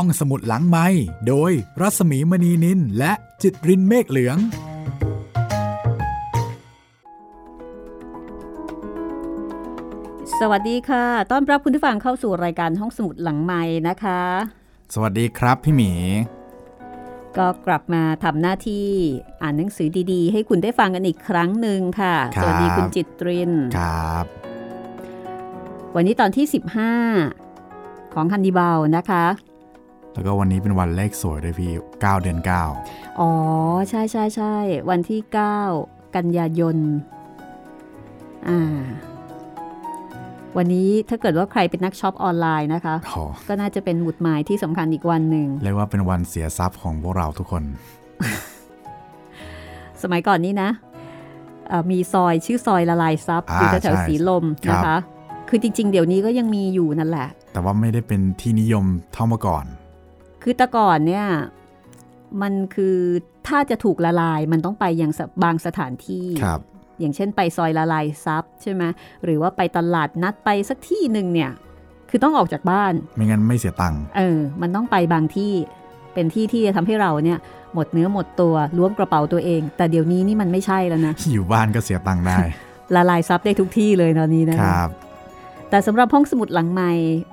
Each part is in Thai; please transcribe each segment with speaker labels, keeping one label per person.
Speaker 1: ห้องสมุดหลังไม้โดยรัสมีมณีนินและจิตรินเมฆเหลือง
Speaker 2: สวัสดีค่ะ ต้อนรับคุณผู้ฟังเข้าสู่รายการห้องสมุดหลังไม้นะคะ
Speaker 1: สวัสดีครับพี่หมี
Speaker 2: ก็กลับมาทำหน้าที่อ่านหนังสือดีๆ ให้คุณได้ฟังกันอีกครั้งหนึ่งค่ะ
Speaker 1: ครับ
Speaker 2: สวัสดีคุณจิตริน
Speaker 1: ครับ
Speaker 2: วันนี้ตอนที่ 15ของฮันนิบาลนะคะ
Speaker 1: แล้วก็วันนี้เป็นวันเลขสวยด้วยพี่ 9 เดือน
Speaker 2: อ๋อ ใช่ใช่ใช่วันที่ 9 กันยายน อ่า วันนี้ถ้าเกิดว่าใครเป็นนักช็อปออนไลน์นะคะ
Speaker 1: 9โอ้
Speaker 2: ก็น่าจะเป็นหมุดหมายที่สำคัญอีกวันหนึ่ง
Speaker 1: เรียกว่าเป็นวันเสียทรัพย์ของพวกเราทุกคน
Speaker 2: สมัยก่อนนี้นะเอ่อมีซอยชื่อซอยละลายซับ
Speaker 1: อ่า
Speaker 2: อยู่แถว
Speaker 1: ใช่
Speaker 2: ๆสีลม
Speaker 1: ครับ
Speaker 2: นะคะ คือจริง ๆ เดี๋ยวนี้ก็ยังมีอยู่นั่นแหละ
Speaker 1: แต่ว่าไม่ได้เป็นที่นิยมเท่าเมื่อก่อน
Speaker 2: คือแต่ก่อนเนี่ยมันคือถ้าจะถูกละลายมันต้องไปยังสบางสถานที่
Speaker 1: ครับ
Speaker 2: อย่างเช่นไปซอยละลายซับใช่ไหมหรือว่าไปตลาดนัดไปสักที่หนึ่งเนี่ย คือต้องออกจากบ้าน
Speaker 1: ไม่งั้นไม่เสียตังค์
Speaker 2: เออ มันต้องไปบางที่เป็นที่ที่จะทำให้เราเนี่ยหมดเนื้อหมดตัวล้วงกระเป๋าตัวเอง แต่เดี๋ยวนี้นี่มันไม่ใช่แล้วนะ
Speaker 1: อยู่บ้านก็เสียตังค์ได้
Speaker 2: ละลายซับได้ทุกที่เลยตอนนี้นะ
Speaker 1: ค
Speaker 2: คะ
Speaker 1: รับ
Speaker 2: แต่สำหรับห้องสมุดหลังใหม่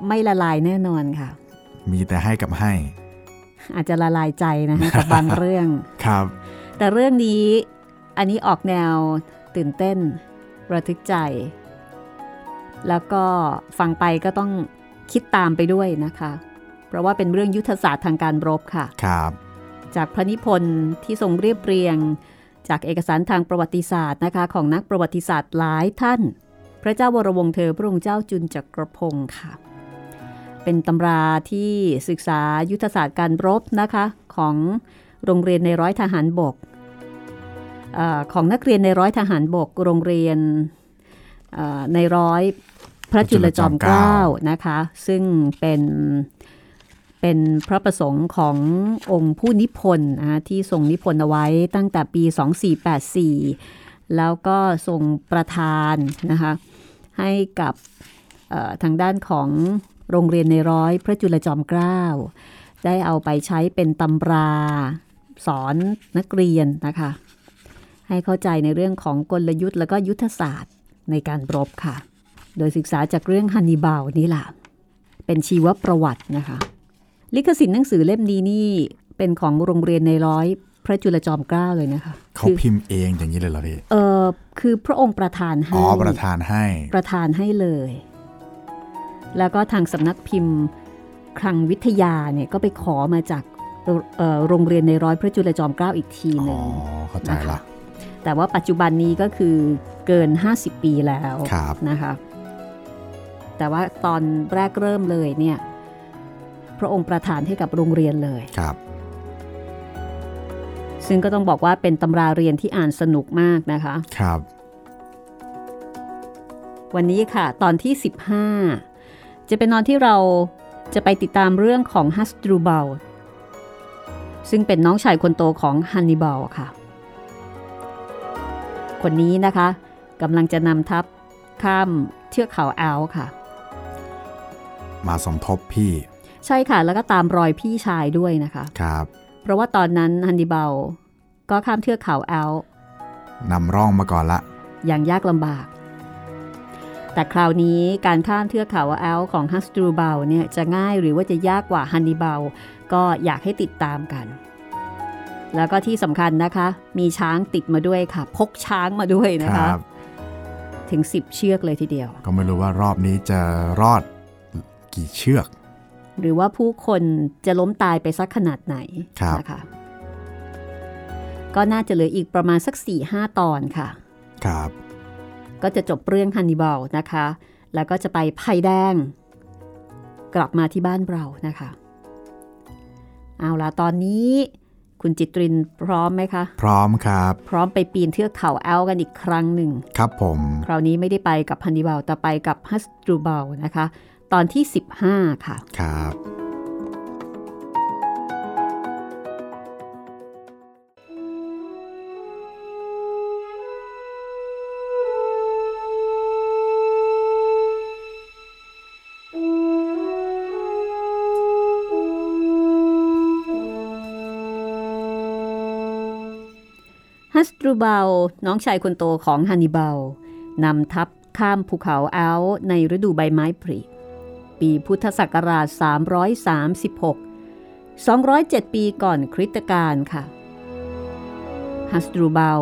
Speaker 2: ไม่ละลายแน่นอนค่ะ
Speaker 1: มีแต่ให้กับให้
Speaker 2: อาจจะละลายใจนะคะกับบางเรื่อง
Speaker 1: ครับ
Speaker 2: แต่เรื่องนี้อันนี้ออกแนวตื่นเต้น ระทึกใจ แล้วก็ฟังไปก็ต้องคิดตามไปด้วยนะคะ เพราะว่าเป็นเรื่องยุทธศาสตร์ทางการรบค่ะ
Speaker 1: ครับ
Speaker 2: จากพระนิพนธ์ที่ทรงเรียบเรียง จากเอกสารทางประวัติศาสตร์นะคะของนักประวัติศาสตร์หลายท่าน พระเจ้าวรวงศ์เธอพระองค์เจ้าจุนจักรพงศ์ค่ะ เป็นตำราที่ศึกษายุทธศาสตร์การรบนะคะของโรงเรียนในร้อยทหารบกอของนักเรียนในร้อยทหารบก โรงเรียนในร้อยพระจุลจอมเกล้านะคะ ซึ่งเป็นเป็นพระประสงค์ขององค์ผู้นิพนธ์นะที่ทรงนิพนธ์เอาไว้ตั้งแต่ปี 2484 แล้วก็ทรงประทานนะคะให้กับทางด้านของ โรงเรียนในร้อยพระจุลจอมเกล้า ได้เอาไปใช้เป็นตำราสอนนักเรียนนะคะ ให้เข้าใจในเรื่องของกลยุทธ์แล้วก็ยุทธศาสตร์ในการรบค่ะ โดยศึกษาจากเรื่องฮันนิบาลนี่แหละเป็นชีวประวัตินะคะ ลิขสิทธิ์หนังสือเล่มนี้นี่เป็นของโรงเรียนในร้อยพระจุลจอมเกล้าเลยนะคะ
Speaker 1: เขา
Speaker 2: คือ
Speaker 1: พิมพ์เองอย่างนี้เลยเหรอพี่
Speaker 2: เออคือพระองค์ประทานให้
Speaker 1: อ๋อประธานให้
Speaker 2: ประทานให้เลย แล้วก็ทางสำนักพิมพ์คลังวิทยาเนี่ยก็ไปขอมาจากเอ่อโรงเรียนในร้อยพระจุลจอมเกล้าอีกทีห
Speaker 1: อ๋อ
Speaker 2: นึ่ง
Speaker 1: เข้าใจละ
Speaker 2: แต่ว่าปัจจุบันนี้ก็คือเกิน 50 ปีแล้ว
Speaker 1: ครับ
Speaker 2: นะคะ แต่ว่าตอนแรกเริ่มเลยเนี่ย พระองค์ประทานให้กับโรงเรียนเลย
Speaker 1: ครับ
Speaker 2: ซึ่งก็ต้องบอกว่าเป็นตำราเรียนที่อ่านสนุกมากนะคะ
Speaker 1: ครับ
Speaker 2: วันนี้ค่ะ ตอนที่ 15 จะเป็นตอนที่เราจะไปติดตามเรื่องของฮัสตรูเบลซึ่งเป็นน้องชายคนโตของฮันนิบาลค่ะ คนนี้นะคะกำลังจะนำทัพข้ามเทือกเขาแอลป์ค่ะ
Speaker 1: มาสมทบพี่
Speaker 2: ใช่ค่ะ แล้วก็ตามรอยพี่ชายด้วยนะคะ
Speaker 1: ครับ
Speaker 2: เพราะว่าตอนนั้นฮันนิบาลก็ข้ามเทือกเขาแอลป์
Speaker 1: นำร่องมาก่อนละ
Speaker 2: อย่างยากลำบาก แต่คราวนี้การข้ามเทือกเขาแอลป์ของฮัสตรูเบลเนี่ยจะง่ายหรือว่าจะยากกว่าฮันนิบาลก็อยากให้ติดตามกัน แล้วก็ที่สำคัญนะคะ มีช้างติดมาด้วยค่ะ พกช้างมาด้วยนะ
Speaker 1: ค
Speaker 2: คะ
Speaker 1: รับ
Speaker 2: ถึง 10 เชือกเลยทีเดียว
Speaker 1: ก็ไม่รู้ว่ารอบนี้จะรอดกี่เชือก
Speaker 2: หรือว่าผู้คนจะล้มตายไปสักขนาดไหน
Speaker 1: ครับ
Speaker 2: นะคะก็น่าจะเหลืออีกประมาณสัก4-5ตอนค่ะ
Speaker 1: ครับ
Speaker 2: ก็จะจบเรื่องฮันนิบาลนะคะ แล้วก็จะไปไผ่แดง กลับมาที่บ้านเรานะคะ เอาล่ะตอนนี้คุณจิตรินพร้อมไหมคะ
Speaker 1: พร้อมครับ
Speaker 2: พร้อมไปปีนเทือกเขาแอลกันอีกครั้งหนึ่ง
Speaker 1: ครับผม
Speaker 2: คราวนี้ไม่ได้ไปกับฮันนิบาลแต่ไปกับฮัสตรูบาลนะคะ ตอนที่ 15 ค่ะ
Speaker 1: ครับ「
Speaker 2: ฮัสตรูเบลน้องชายคนโตของฮันนิบาลนำทัพข้ามภูเขาอัลในฤดูใบไม้ผลิปีพุทธศักราช 336 207 ปีก่อนคริสตกาลค่ะฮัสตรูเบล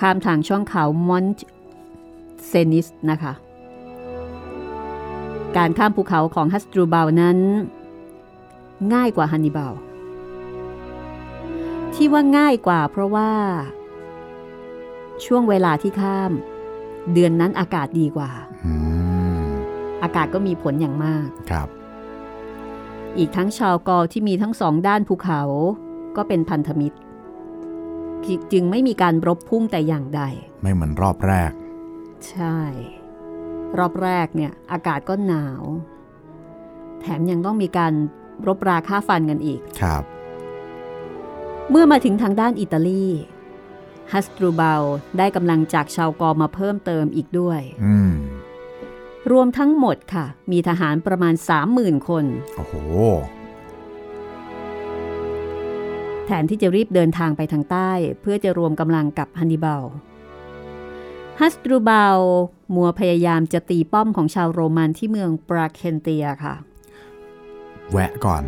Speaker 2: ข้ามทางช่องเขามอนต์เซนิสนะคะ การข้ามภูเขาของฮัสตรูเบลนั้น ง่ายกว่าฮันนิบาลที่ว่าง่ายกว่าเพราะว่า ช่วงเวลาที่ข้าม เดือนนั้นอากาศดีกว่า
Speaker 1: อืม
Speaker 2: อากาศก็มีผลอย่างมาก
Speaker 1: ครับ
Speaker 2: อีกทั้งชาวกอที่มีทั้งสองด้านภูเขา ก็เป็นพันธมิตร จึงไม่มีการรบพุ่งแต่อย่างใด
Speaker 1: ไม่เหมือนรอบแรก
Speaker 2: ใช่ รอบแรกเนี่ย อากาศก็หนาว แถมยังต้องมีการรบราค่าฟันกันอีก
Speaker 1: ครับ
Speaker 2: เมื่อมาถึงทางด้านอิตาลี ฮัสตรูเบลได้กำลังจากชาวกอมาเพิ่มเติมอีกด้วย
Speaker 1: อืม
Speaker 2: รวมทั้งหมดค่ะ มีทหารประมาณ 30,000 คน
Speaker 1: โอ้โห
Speaker 2: แทนที่จะรีบเดินทางไปทางใต้ เพื่อจะรวมกำลังกับฮันนิบาล ฮัสตรูเบลมัวพยายามจะตีป้อมของชาวโรมันที่เมืองปราเคนเตียค่ะ
Speaker 1: แวะก่อน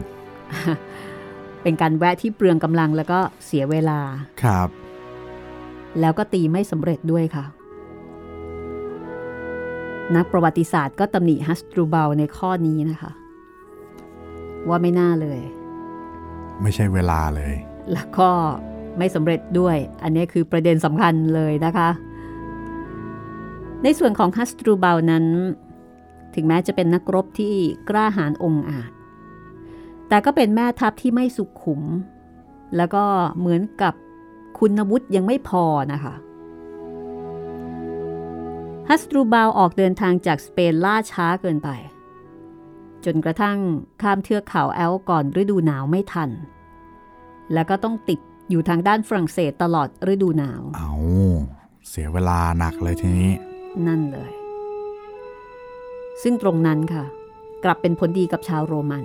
Speaker 2: เป็นการแวะที่เปลืองกำลังแล้วก็เสียเวลา
Speaker 1: ครับ
Speaker 2: แล้วก็ตีไม่สำเร็จด้วยค่ะ นักประวัติศาสตร์ก็ตำหนิฮัสตรูเบลในข้อนี้นะคะ ว่าไม่น่าเลย
Speaker 1: ไม่ใช่เวลาเลย
Speaker 2: แล้วก็ไม่สำเร็จด้วย อันนี้คือประเด็นสำคัญเลยนะคะ ในส่วนของฮัสตรูเบลนั้น ถึงแม้จะเป็นนักรบที่กล้าหาญองอาจ แต่ก็เป็นแม่ทัพที่ไม่สุขุม แล้วก็เหมือนกับ คุณวุฒิยังไม่พอนะคะฮัสตรูเบลออกเดินทางจากสเปนล่าช้าเกินไป จนกระทั่งข้ามเทือกเขาแอลก่อนฤดูหนาวไม่ทัน แล้วก็ต้องติดอยู่ทางด้านฝรั่งเศสตลอดฤดูหนาว
Speaker 1: เอาเสียเวลาหนักเลยทีนี้
Speaker 2: นั่นเลย ซึ่งตรงนั้นค่ะ กลับเป็นผลดีกับชาวโรมัน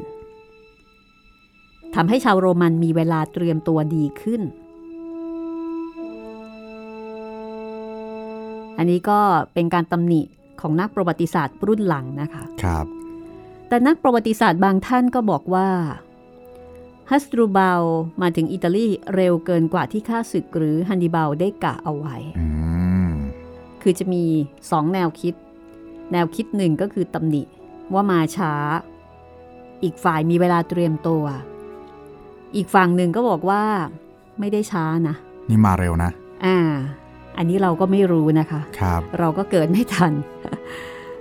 Speaker 2: ทำให้ชาวโรมันมีเวลาเตรียมตัวดีขึ้น อันนี้ก็เป็นการตำหนิของนักประวัติศาสตร์รุ่นหลังนะคะ
Speaker 1: ครับ
Speaker 2: แต่นักประวัติศาสตร์บางท่านก็บอกว่าฮัสตรูเบลมาถึงอิตาลีเร็วเกินกว่าที่ข้าศึกหรือฮันนิบาลได้กะเอาไว้
Speaker 1: อืม
Speaker 2: คือจะมีสองแนวคิด แนวคิดหนึ่งก็คือตำหนิว่ามาช้า อีกฝ่ายมีเวลาเตรียมตัว อีกฝั่งหนึ่งก็บอกว่า ไม่ได้ช้านะ
Speaker 1: นี่มาเร็วนะ
Speaker 2: อ่า อันนี้เราก็ไม่รู้นะคะ
Speaker 1: ครับ
Speaker 2: เราก็เกิดไม่ทัน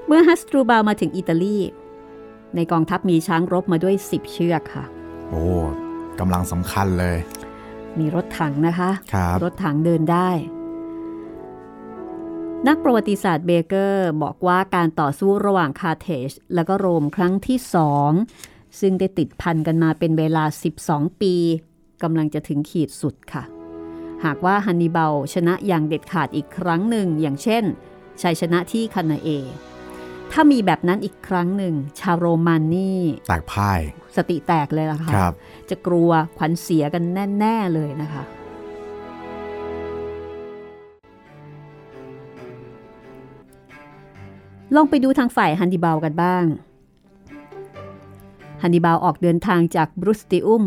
Speaker 2: เมื่อฮัสตรูบาลมาถึงอิตาลี ในกองทัพมีช้างรบมาด้วย 10 เชือกค่ะ
Speaker 1: โอ้กำลังสำคัญเลย
Speaker 2: มีรถถังนะคะ
Speaker 1: ครับ
Speaker 2: รถถังเดินได้ นักประวัติศาสตร์เบเกอร์บอกว่าการต่อสู้ระหว่างคาร์เทจและก็โรมครั้งที่สองซึ่งได้ติดพันกันมาเป็นเวลา 12 ปีกำลังจะถึงขีดสุดค่ะ หากว่าฮันนิบาลชนะอย่างเด็ดขาดอีกครั้งหนึ่ง อย่างเช่น ชัยชนะที่คานาเอ ถ้ามีแบบนั้นอีกครั้งหนึ่ง ชาวโรมันนี่
Speaker 1: แตกพ่าย
Speaker 2: สติแตกเลยล่ะค่ะ
Speaker 1: ครับ
Speaker 2: จะกลัวขวัญเสียกันแน่ ๆ เลยนะคะ ลองไปดูทางฝ่ายฮันนิบาลกันบ้างฮันนิบาลออกเดินทางจากบรุสติอุม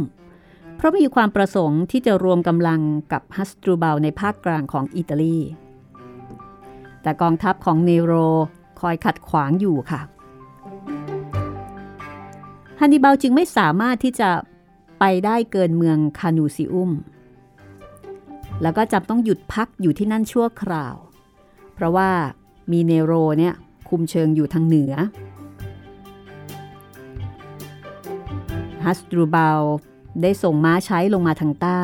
Speaker 2: เพราะมีความประสงค์ที่จะรวมกำลังกับฮัสตรูบาลในภาคกลางของอิตาลี แต่กองทัพของเนโรคอยขัดขวางอยู่ค่ะฮันนิบาลจึงไม่สามารถที่จะไปได้เกินเมืองคานูซิอุม แล้วก็จำต้องหยุดพักอยู่ที่นั่นชั่วคราว เพราะว่ามีเนโรเนี่ยคุมเชิงอยู่ทางเหนือฮัสตรูบาล ได้ส่งม้าใช้ลงมาทางใต้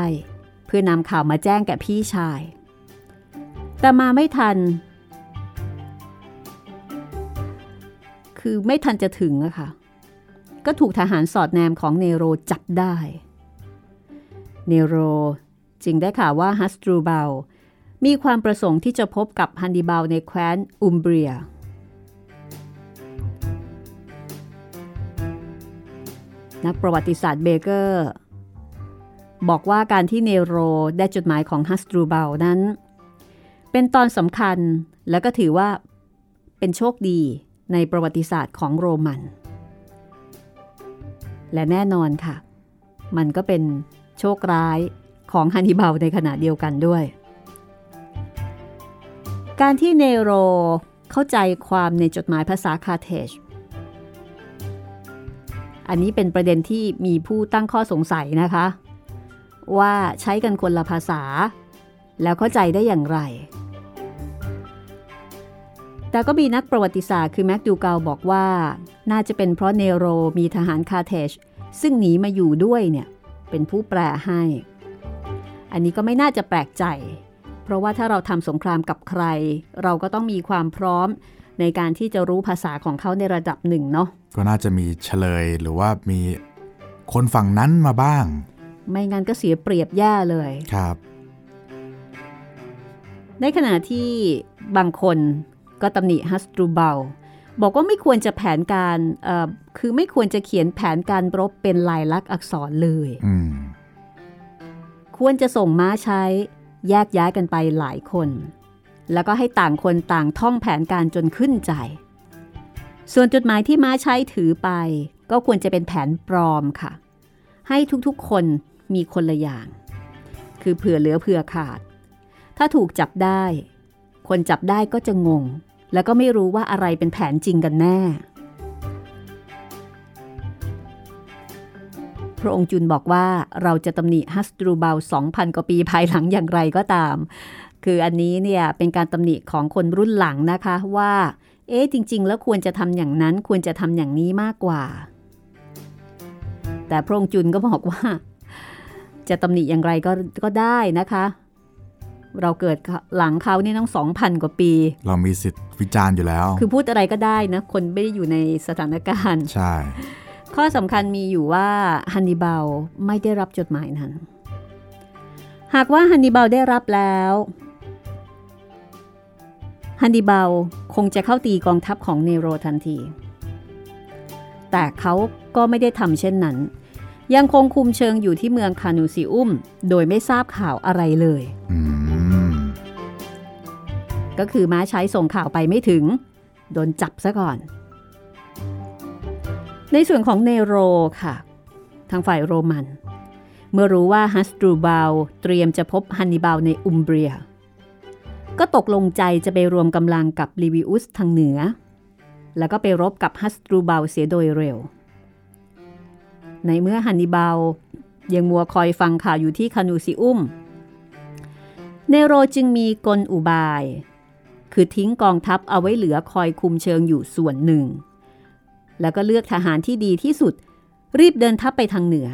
Speaker 2: เพื่อนำข่าวมาแจ้งแก่พี่ชาย แต่มาไม่ทัน คือไม่ทันจะถึงอะค่ะ ก็ถูกทหารสอดแนมของเนโรจับได้ เนโรจึงได้ข่าวว่าฮัสตรูบลมีความประสงค์ที่จะพบกับฮันนิบาลในแคว้นอุมเบรีย นักประวัติศาสตร์เบเกอร์ บอกว่าการที่เนโรได้จดหมายของฮัสตรูเบลนั้น เป็นตอนสำคัญแล้วก็ถือว่าเป็นโชคดีในประวัติศาสตร์ของโรมัน และแน่นอนค่ะ มันก็เป็นโชคร้ายของฮันนิบาลในขณะเดียวกันด้วย การที่เนโรเข้าใจความในจดหมายภาษาคาเทจอันนี้เป็นประเด็นที่มีผู้ตั้งข้อสงสัยนะคะ ว่าใช้กันคนละภาษา แล้วเข้าใจได้อย่างไร แต่ก็มีนักประวัติศาสตร์คือแม็กดูเกาบอกว่าน่าจะเป็นเพราะเนโรมีทหารคาเทจซึ่งหนีมาอยู่ด้วยเนี่ยเป็นผู้แปลให้ อันนี้ก็ไม่น่าจะแปลกใจ เพราะว่าถ้าเราทำสงครามกับใคร เราก็ต้องมีความพร้อมในการที่จะรู้ภาษาของเขาในระดับหนึ่งเนาะ
Speaker 1: ก็น่าจะมีเฉลยหรือว่ามีคนฝั่งนั้นมาบ้าง
Speaker 2: ไม่งั้นก็เสียเปรียบแย่เลย
Speaker 1: ครับ
Speaker 2: ในขณะที่บางคนก็ตำหนิฮัสตรูเบลบอกว่าไม่ควรจะแผนการเอ่อคือไม่ควรจะเขียนแผนการรบเป็นลายลักษณ์อักษรเลย
Speaker 1: อืม
Speaker 2: ควรจะส่งม้าใช้แยกย้ายกันไปหลายคน แล้วก็ให้ต่างคนต่างท่องแผนการจนขึ้นใจ ส่วนจดหมายที่ม้าใช้ถือไป ก็ควรจะเป็นแผนปลอมค่ะ ให้ทุกๆคน มีคนละอย่าง คือเผื่อเหลือเผื่อขาด ถ้าถูกจับได้ คนจับได้ก็จะงง แล้วก็ไม่รู้ว่าอะไรเป็นแผนจริงกันแน่ พระองค์จุนบอกว่าเราจะตำหนิฮัสตรูเบล2,000 กว่าปีภายหลังอย่างไรก็ตาม คืออันนี้เนี่ยเป็นการตำหนิของคนรุ่นหลังนะคะว่า เอ๊ะจริง ๆ แล้วควรจะทำอย่างนั้นควรจะทำอย่างนี้มากกว่าแต่พระองค์จุนก็บอกว่า จะตำหนิอย่างไรก็ก็ได้นะคะ เราเกิดหลังเขานี่ต้อง2,000กว่าปี
Speaker 1: เรามีสิทธิ์วิจารณ์อยู่แล้ว
Speaker 2: คือพูดอะไรก็ได้นะ คนไม่ได้อยู่ในสถานการณ์
Speaker 1: ใช่
Speaker 2: ข้อสำคัญมีอยู่ว่าฮันนิบาลไม่ได้รับจดหมายนั้น หากว่าฮันนิบาลได้รับแล้วฮันนิบาลคงจะเข้าตีกองทัพของเนโรทันที แต่เขาก็ไม่ได้ทำเช่นนั้น ยังคงคุมเชิงอยู่ที่เมืองคานูซิอุม โดยไม่ทราบข่าวอะไรเลย
Speaker 1: อืม
Speaker 2: ก็คือม้าใช้ส่งข่าวไปไม่ถึง โดนจับซะก่อน ในส่วนของเนโรค่ะ ทางฝ่ายโรมัน เมื่อรู้ว่าฮัสตรูบาลเตรียมจะพบฮันนิบาลในอุมเบรีย ก็ตกลงใจจะไปรวมกำลังกับลิวิอุสทางเหนือ แล้วก็ไปรบกับฮัสตรูบาลเสียโดยเร็ว ในเมื่อฮันนิบาลยังมัวคอยฟังข่าวอยู่ที่คานูซิอุมเนโรจึงมีกลอุบาย คือทิ้งกองทัพเอาไว้เหลือคอยคุมเชิงอยู่ส่วนหนึ่ง แล้วก็เลือกทหารที่ดีที่สุด รีบเดินทัพไปทางเหนือ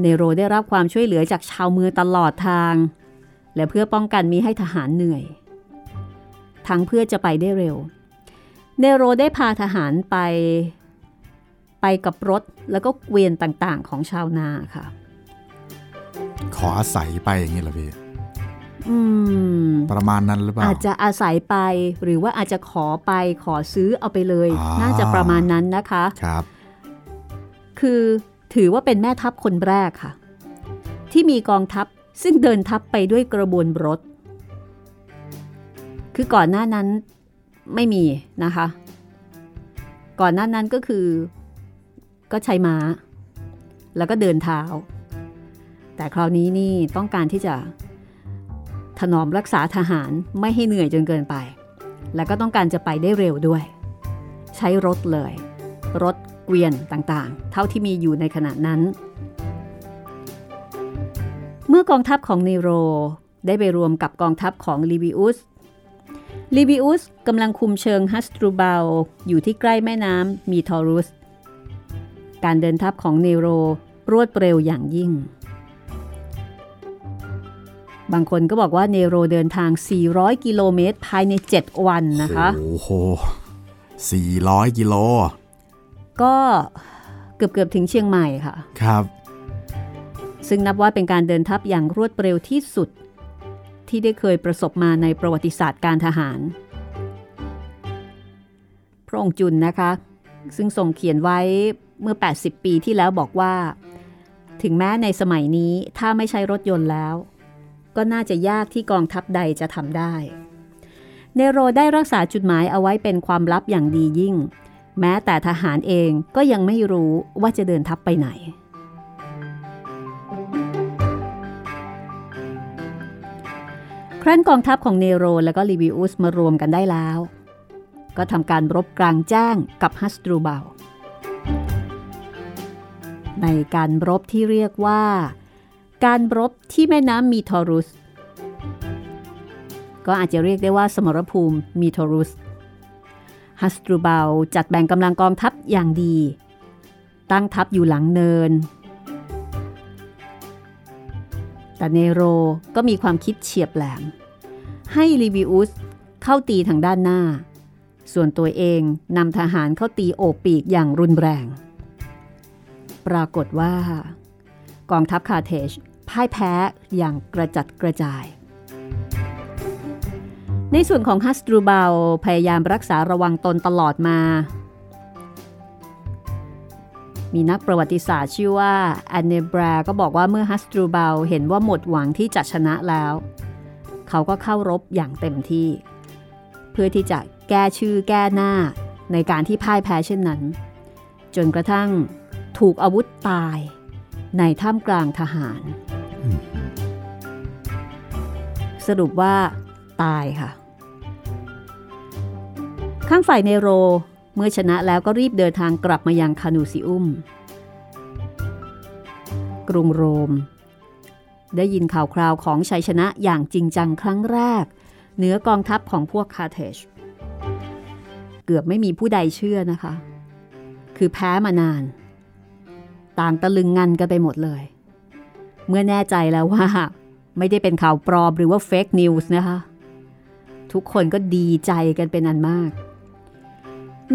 Speaker 2: เนโรได้รับความช่วยเหลือจากชาวเมืองตลอดทาง และเพื่อป้องกันมีให้ทหารเหนื่อย ทั้งเพื่อจะไปได้เร็ว เนโรได้พาทหารไป ไปกับรถแล้วก็เกวียนต่างๆ ของชาวนาค่ะ
Speaker 1: ขออาศัยไปอย่างนี้เหรอพี่
Speaker 2: อืม
Speaker 1: ประมาณนั้นหรือเปล่า
Speaker 2: อาจจะอาศัยไปหรือว่าอาจจะขอไปขอซื้อเอาไปเลย
Speaker 1: อ่า
Speaker 2: น่าจะประมาณนั้นนะคะ
Speaker 1: ครับ
Speaker 2: คือถือว่าเป็นแม่ทัพคนแรกค่ะ ที่มีกองทัพซึ่งเดินทัพไปด้วยกระบวนรถ คือก่อนหน้านั้นไม่มีนะคะ ก่อนหน้านั้นก็คือ ก็ใช้ม้า แล้วก็เดินเท้า แต่คราวนี้นี่ต้องการที่จะถนอมรักษาทหารไม่ให้เหนื่อยจนเกินไป แล้วก็ต้องการจะไปได้เร็วด้วย ใช้รถเลย รถเกวียนต่างๆ เท่าที่มีอยู่ในขณะนั้น เมื่อกองทัพของเนโรได้ไปรวมกับกองทัพของลิบิอุสลิบิอุสกำลังคุมเชิงฮัสตรูเบาลอยู่ที่ใกล้แม่น้ำมีทอรุส การเดินทัพของเนโรรวดเร็วอย่างยิ่ง บางคนก็บอกว่าเนโรเดินทาง 400 กิโลเมตรภายใน 7 วันนะคะ
Speaker 1: โอ้โหสี่ร้อยกิโล
Speaker 2: ก็เกือบเกือบๆถึงเชียงใหม่ค่ะ
Speaker 1: ครับ
Speaker 2: ซึ่งนับว่าเป็นการเดินทัพอย่างรวดเร็วที่สุด ที่ได้เคยประสบมาในประวัติศาสตร์การทหาร พระองค์จุนนะคะ ซึ่งทรงเขียนไว้ เมื่อ 80 ปีที่แล้วบอกว่า ถึงแม้ในสมัยนี้ถ้าไม่ใช้รถยนต์แล้ว ก็น่าจะยากที่กองทัพใดจะทำได้ เนโรได้รักษาจุดหมายเอาไว้เป็นความลับอย่างดียิ่ง แม้แต่ทหารเองก็ยังไม่รู้ว่าจะเดินทัพไปไหนครั้นกองทัพของเนโรและก็ลิวิอุสมารวมกันได้แล้ว ก็ทำการรบกลางแจ้งกับฮัสตรูเบา ในการรบที่เรียกว่า การรบที่แม่น้ำมีทอรุส ก็อาจจะเรียกได้ว่าสมรภูมิมีทอรุสฮัสตรูเบาจัดแบ่งกำลังกองทัพอย่างดี ตั้งทัพอยู่หลังเนิน แต่เนโรก็มีความคิดเฉียบแหลม ให้ลิบิอุสเข้าตีทางด้านหน้า ส่วนตัวเองนำทหารเข้าตีโอบปีกอย่างรุนแรง ปรากฏว่า กองทัพคาเทจพ่ายแพ้อย่างกระจัดกระจาย ในส่วนของฮัสตรูเบลพยายามรักษาระวังตนตลอดมา มีนักประวัติศาสตร์ชื่อว่าแอนเนบราก็บอกว่าเมื่อฮัสตรูเบลเห็นว่าหมดหวังที่จะชนะแล้ว เขาก็เข้ารบอย่างเต็มที่ เพื่อที่จะแก้ชื่อแก้หน้าในการที่พ่ายแพ้เช่นนั้น จนกระทั่ง ถูกอาวุธตายในท่ามกลางทหาร สรุปว่าตายค่ะ ข้างฝ่ายเนโรเมื่อชนะแล้วก็รีบเดินทางกลับมายังคานูซิอุม กรุงโรม ได้ยินข่าวคราวของชัยชนะอย่างจริงจังครั้งแรก เหนือกองทัพของพวกคาเทชเกือบไม่มีผู้ใดเชื่อนะคะ คือแพ้มานาน ต่างตะลึงงันกันไปหมดเลย เมื่อแน่ใจแล้วว่า ไม่ได้เป็นข่าวปลอมหรือว่าเฟกนิวส์นะคะ ทุกคนก็ดีใจกันเป็นอันมาก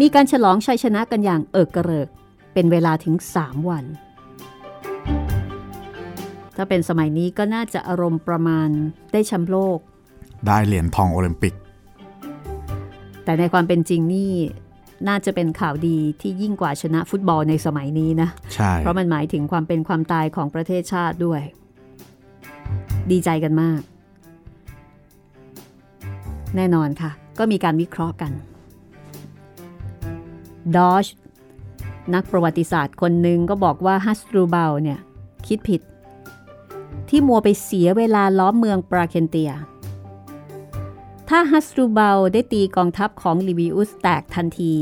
Speaker 2: มีการฉลองชัยชนะกันอย่างเอิกกระเริก เป็นเวลาถึง 3 วัน ถ้าเป็นสมัยนี้ก็น่าจะอารมณ์ประมาณได้แชมป์โลก
Speaker 1: ได้เหรียญทองโอลิมปิก
Speaker 2: แต่ในความเป็นจริงนี่ น่าจะเป็นข่าวดีที่ยิ่งกว่าชนะฟุตบอลในสมัยนี้นะ
Speaker 1: ใช่
Speaker 2: เพราะมันหมายถึงความเป็นความตายของประเทศชาติด้วย ดีใจกันมาก แน่นอนค่ะ ก็มีการวิเคราะห์กันดอชนักประวัติศาสตร์คนหนึ่งก็บอกว่าฮัสตรูเบลเนี่ย คิดผิด ที่มัวไปเสียเวลาล้อมเมืองปราเคนเตีย ถ้าฮัสตรูเบลได้ตีกองทัพของลิบิอุสแตกทันที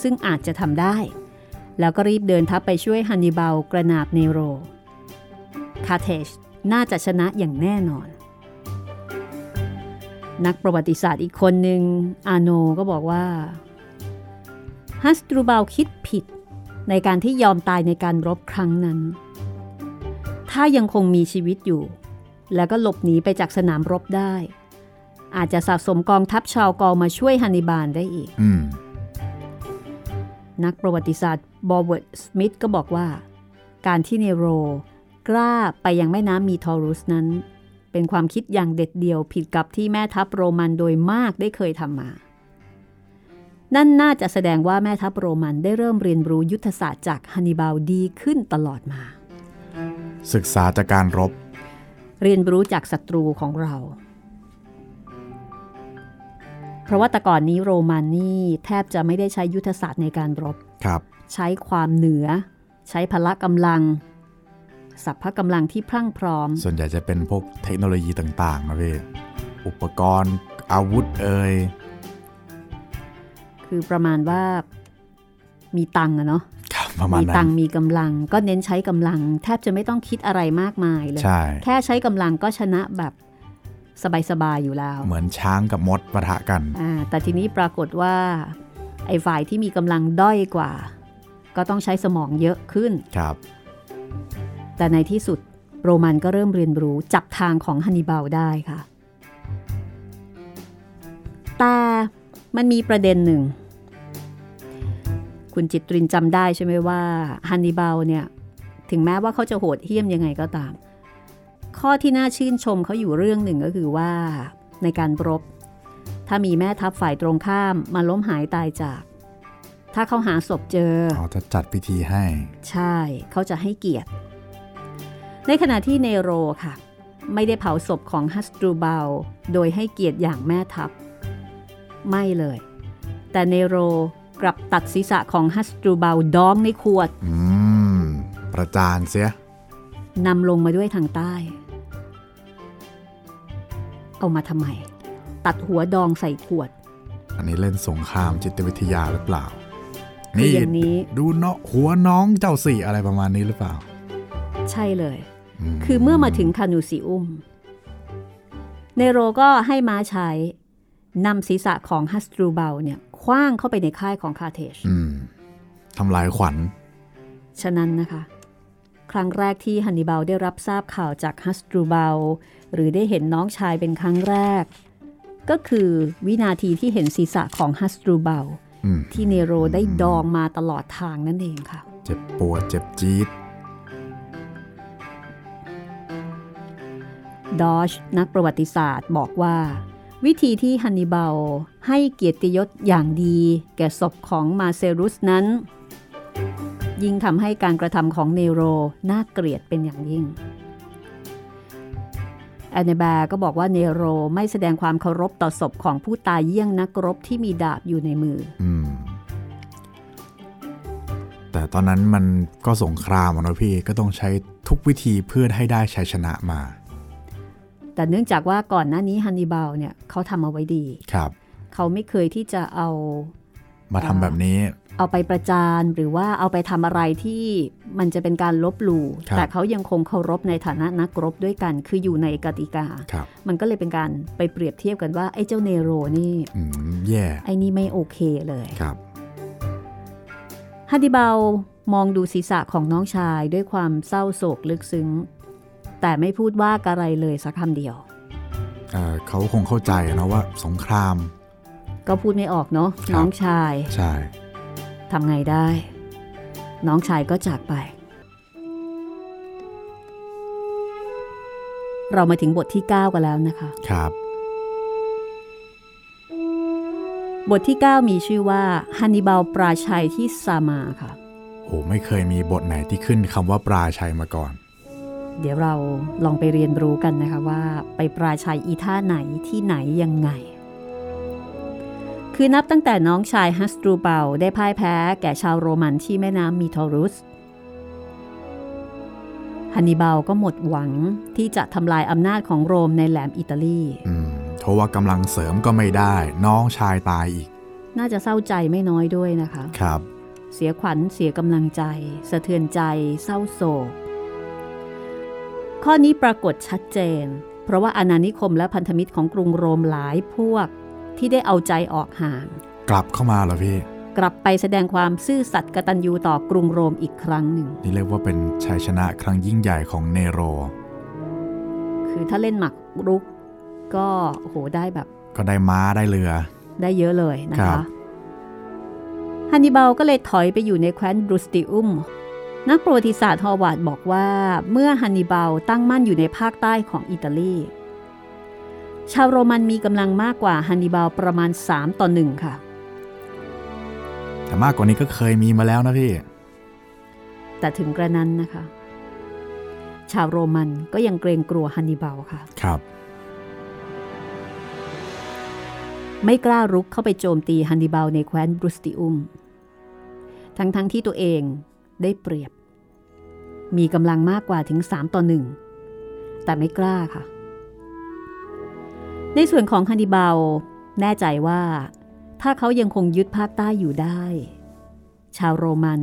Speaker 2: ซึ่งอาจจะทำได้ แล้วก็รีบเดินทัพไปช่วยฮันนิบาลกระหนาบเนโร คาร์เทจน่าจะชนะอย่างแน่นอน นักประวัติศาสตร์อีกคนหนึ่งอาโนก็บอกว่าฮัสตูเบลคิดผิดในการที่ยอมตายในการรบครั้งนั้น ถ้ายังคงมีชีวิตอยู่ แล้วก็หลบหนีไปจากสนามรบได้ อาจจะสะสมกองทัพชาวกอมาช่วยฮันนิบาลได้อีก นักประวัติศาสตร์บอเวิร์ดสมิธก็บอกว่า การที่เนโรกล้าไปยังแม่น้ำมีทอรุสนั้น เป็นความคิดอย่างเด็ดเดี่ยวผิดกับที่แม่ทัพโรมันโดยมากได้เคยทำมา นั่นน่าจะแสดงว่าแม่ทัพโรมันได้เริ่มเรียนรู้ยุทธศาสตร์จากฮันนิบาลดีขึ้นตลอดมา
Speaker 1: ศึกษาจากการรบ
Speaker 2: เรียนรู้จากศัตรูของเรา เพราะว่าแต่ก่อนนี้โรมันนี่แทบจะไม่ได้ใช้ยุทธศาสตร์ในการรบ
Speaker 1: ครับ
Speaker 2: ใช้ความเหนือ ใช้พละกำลังสัพพะกำลังที่พรั่งพร้อม
Speaker 1: ส่วนใหญ่จะเป็นพวกเทคโนโลยีต่างๆนะพี่อุปกรณ์ อาวุธเอ่ย
Speaker 2: คือประมาณว่ามีตังอะเนาะ
Speaker 1: ประมาณ
Speaker 2: มีตังมีกำลัง ก็เน้นใช้กำลัง แทบจะไม่ต้องคิดอะไรมากมายเลย แค่ใช้กำลังก็ชนะแบบ สบายๆอยู่แล้ว
Speaker 1: เหมือนช้างกับมดปะทะกัน
Speaker 2: แต่ทีนี้ปรากฏว่าไอ้ฝ่ายที่มีกำลังด้อยกว่า ก็ต้องใช้สมองเยอะขึ้น
Speaker 1: ครับ
Speaker 2: แต่ในที่สุดโรมันก็เริ่มเรียนรู้จับทางของฮันนิบาลได้ค่ะ แต่มันมีประเด็นหนึ่ง คุณจิตรินจำได้ใช่ไหมว่าฮันนิบาลเนี่ย ถึงแม้ว่าเขาจะโหดเหี้ยมยังไงก็ตาม ข้อที่น่าชื่นชมเขาอยู่เรื่องหนึ่งก็คือว่า ในการรบ ถ้ามีแม่ทัพฝ่ายตรงข้ามมาล้มหายตายจาก ถ้าเขาหาศพเจอ
Speaker 1: เขาจะจัดพิธีให้
Speaker 2: ใช่เขาจะให้เกียรติ ในขณะที่เนโรค่ะ ไม่ได้เผาศพของฮัสตรูเบลโดยให้เกียรติอย่างแม่ทัพ ไม่เลย แต่เนโรกลับตัดศีรษะของฮัสตรูเบลดองในขวด
Speaker 1: อืม ประจานเสีย
Speaker 2: นำลงมาด้วยทางใต้ เอามาทำไม ตัดหัวดองใส่ขวด
Speaker 1: อันนี้เล่นสงครามจิตวิทยาหรือเปล่า
Speaker 2: คืออย่างนี้
Speaker 1: ดูเนาะหัวน้องเจ้าสี่อะไรประมาณนี้หรือเปล่า
Speaker 2: ใช่เลย
Speaker 1: ม
Speaker 2: คือเมื่อมาถึงคานูซิอุมเนโรก็ให้ม้าใช้นำศีรษะของฮัสตรูเบลเนี่ยคว้างเข้าไปในค่ายของคาเทช
Speaker 1: อืมทำลายขวัญ
Speaker 2: ฉะนั้นนะคะ ครั้งแรกที่ฮันนิบาลได้รับทราบข่าวจากฮัสตรูเบลหรือได้เห็นน้องชายเป็นครั้งแรก ก็คือวินาทีที่เห็นศีรษะของฮัสตรูเบล
Speaker 1: อืม
Speaker 2: ที่เนโรได้ดองมาตลอดทางนั่นเองค่ะ
Speaker 1: เจ็บปวดเจ็บจี๊ด
Speaker 2: ดอชนักประวัติศาสตร์บอกว่า วิธีที่ฮันนิบาลให้เกียรติยศอย่างดี แก่ศพของมาเซรุสนั้น ยิ่งทำให้การกระทำของเนโรน่าเกลียดเป็นอย่างยิ่งแอนเนแบร์ก็บอกว่าเนโรไม่แสดงความเคารพต่อศพของผู้ตายเยี่ยงนักรบที่มีดาบอยู่ในมือ
Speaker 1: อืมแต่ตอนนั้นมันก็สงครามอะเนาะพี่ก็ต้องใช้ทุกวิธีเพื่อให้ได้ชัยชนะมา
Speaker 2: แต่เนื่องจากว่าก่อนหน้านี้ฮันนิบาลเนี่ยเขาทำเอาไว้ดี
Speaker 1: ครับ
Speaker 2: เขาไม่เคยที่จะเอา
Speaker 1: มาทำแบบนี้
Speaker 2: เอาไปประจานหรือว่าเอาไปทำอะไรที่มันจะเป็นการลบหลู่
Speaker 1: ครับ
Speaker 2: แต่เขายังคงเคารพในฐานะนักรบด้วยกัน คืออยู่ในกติกา
Speaker 1: ครับ
Speaker 2: มันก็เลยเป็นการไปเปรียบเทียบกันว่า ไอ้เจ้าเนโรนี่
Speaker 1: อืมแย่
Speaker 2: ไอ้นี่ไม่โอเคเลย
Speaker 1: ครับ
Speaker 2: ฮันดิบาลมองดูศีรษะของน้องชายด้วยความเศร้าโศกลึกซึ้ง แต่ไม่พูดว่าอะไรเลยสักคำเดียว
Speaker 1: เอ่อเขาคงเข้าใจนะว่าสงคราม
Speaker 2: ก็พูดไม่ออกเนาะ
Speaker 1: ครับ
Speaker 2: น้องชาย
Speaker 1: ใช่
Speaker 2: ทำไงได้ น้องชายก็จากไป เรามาถึงบทที่ 9 กันแล้วนะคะ
Speaker 1: ครับ
Speaker 2: บทที่ 9 มีชื่อว่าฮันนิบาลปราชัยที่ซามาค่ะ
Speaker 1: โหไม่เคยมีบทไหนที่ขึ้นคำว่าปลาชัยมาก่อน
Speaker 2: เดี๋ยวเราลองไปเรียนรู้กันนะคะว่า ไปปราชัยอีท่าไหนที่ไหนยังไง คือนับตั้งแต่น้องชายฮัสตรูเปาได้พ่ายแพ้แก่ชาวโรมันที่แม่น้ำมีทอรุสฮันนิบาลก็หมดหวังที่จะทำลายอำนาจของโรมในแหลมอิตาลี
Speaker 1: อืมเพราะว่ากำลังเสริมก็ไม่ได้ น้องชายตายอีก
Speaker 2: น่าจะเศร้าใจไม่น้อยด้วยนะคะ
Speaker 1: ครับ
Speaker 2: เสียขวัญเสียกำลังใจ สะเทือนใจเศร้าโศก ข้อนี้ปรากฏชัดเจน เพราะว่าอาณานิคมและพันธมิตรของกรุงโรมหลายพวก ที่ได้เอาใจออกห่าง
Speaker 1: กลับเข้ามาเหรอพี่
Speaker 2: กลับไปแสดงความซื่อสัตย์กตัญญูต่อกรุงโรมอีกครั้งหนึ่ง
Speaker 1: นี่เรียกว่าเป็นชัยชนะครั้งยิ่งใหญ่ของเนโร
Speaker 2: คือถ้าเล่นหมักรุกก็โอ้โหได้แบบ
Speaker 1: ก็ได้ม้าได้เรือ
Speaker 2: ได้เยอะเลยนะ
Speaker 1: คะ
Speaker 2: ครั
Speaker 1: บ
Speaker 2: ฮันนิบาลก็เลยถอยไปอยู่ในแคว้นบรูสติอุมนักประวัติศาสตร์ฮอวาร์ดบอกว่า เมื่อฮันนิบาลตั้งมั่นอยู่ในภาคใต้ของอิตาลี ชาวโรมันมีกำลังมากกว่าฮันนิบาลประมาณ 3 ต่อ 1 ค่ะ
Speaker 1: แต่มากกว่านี้ก็เคยมีมาแล้วนะพี่
Speaker 2: แต่ถึงกระนั้นนะคะ ชาวโรมันก็ยังเกรงกลัวฮันนิบาลค่ะ
Speaker 1: ครับ
Speaker 2: ไม่กล้ารุกเข้าไปโจมตีฮันนิบาลในแคว้นบรูสติอุม ทั้งๆทที่ตัวเองได้เปรียบ มีกำลังมากกว่าถึง 3 ต่อ 1 แต่ไม่กล้าค่ะ ในส่วนของฮันนิบาลแน่ใจว่าถ้าเขายังคงยึดภาคใต้อยู่ได้ ชาวโรมัน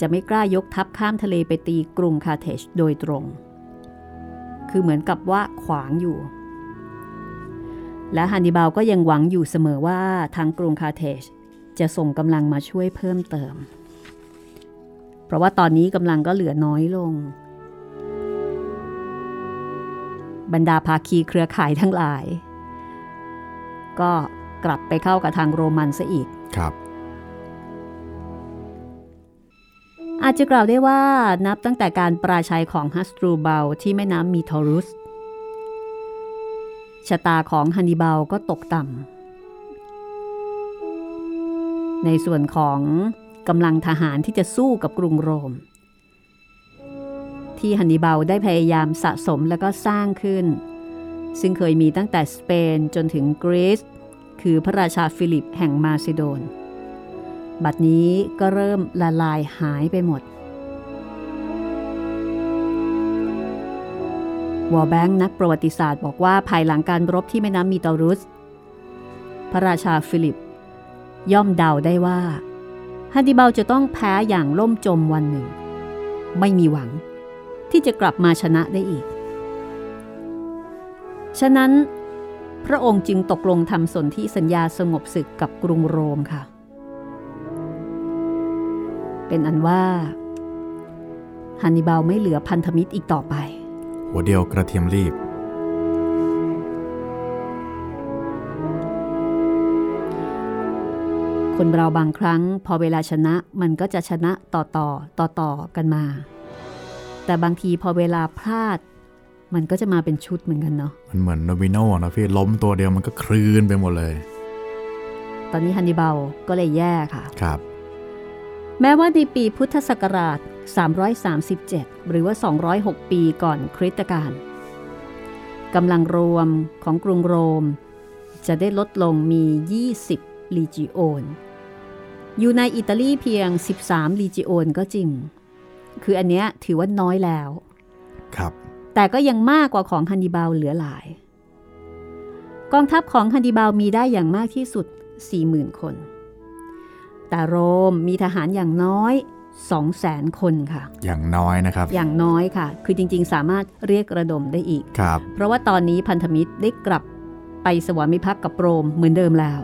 Speaker 2: จะไม่กล้ายกทัพข้ามทะเลไปตีกรุงคาเทชโดยตรง คือเหมือนกับว่าขวางอยู่ และฮันนิบาลก็ยังหวังอยู่เสมอว่าทางกรุงคาเทชจะส่งกำลังมาช่วยเพิ่มเติม เพราะว่าตอนนี้กำลังก็เหลือน้อยลง บรรดาภาคีเครือข่ายทั้งหลาย ก็กลับไปเข้ากับทางโรมันซะอีก
Speaker 1: ครับ
Speaker 2: อาจจะกล่าวได้ว่านับตั้งแต่การปราชัยของฮัสตรูเบลที่แม่น้ำมีทอรุส ชะตาของฮันนิบาลก็ตกต่ำในส่วนของกำลังทหารที่จะสู้กับกรุงโรม ที่ฮันนิบาลได้พยายามสะสมแล้วก็สร้างขึ้น ซึ่งเคยมีตั้งแต่สเปนจนถึงกรีซคือพระราชาฟิลิปแห่งมาซิโดน บัดนี้ก็เริ่มละลายหายไปหมด วอลแบงค์นักประวัติศาสตร์บอกว่าภายหลังการรบที่แม่น้ำมีตอรุส พระราชาฟิลิป ย่อมเดาได้ว่าฮันนิบาลจะต้องแพ้อย่างล่มจมวันหนึ่ง ไม่มีหวัง ที่จะกลับมาชนะได้อีก ฉะนั้น พระองค์จึงตกลงทำสนธิสัญญาสงบศึกกับกรุงโรมค่ะ เป็นอันว่าฮันนิบาลไม่เหลือพันธมิตรอีกต่อไป
Speaker 1: หัวเดียวกระเทียมรีบ
Speaker 2: คนเราบางครั้งพอเวลาชนะมันก็จะชนะต่อต่อต่อต่อกันมา แต่บางทีพอเวลาพลาด มันก็จะมาเป็นชุดเหมือนกันเนาะ
Speaker 1: มันเหมือนโนบิโนนะพี่ล้มตัวเดียวมันก็คลื่นไปหมดเลย
Speaker 2: ตอนนี้ฮันนิบาลก็เลยแย่ค่ะ
Speaker 1: ครับ
Speaker 2: แม้ว่าในปีพุทธศักราช 337 หรือว่า 206 ปีก่อนคริสตกาลกำลังรวมของกรุงโรม จะได้ลดลงมี 20ลีจิโอนอยู่ในอิตาลีเพียง 13ลีจิโอนก็จริง คืออันเนี้ยถือว่าน้อยแล้ว
Speaker 1: ครับ
Speaker 2: แต่ก็ยังมากกว่าของฮันนิบาลเหลือหลาย กองทัพของฮันนิบาลมีได้อย่างมากที่สุด 40,000 คน แต่โรมมีทหารอย่างน้อย 200,000 คนค่ะ
Speaker 1: อย่างน้อยนะครับ
Speaker 2: อย่างน้อยค่ะ คือจริงๆ สามารถเรียกระดมได้อีก
Speaker 1: ครับ
Speaker 2: เพราะว่าตอนนี้พันธมิตรได้กลับไปสวามิภักดิ์กับโรมเหมือนเดิมแล้ว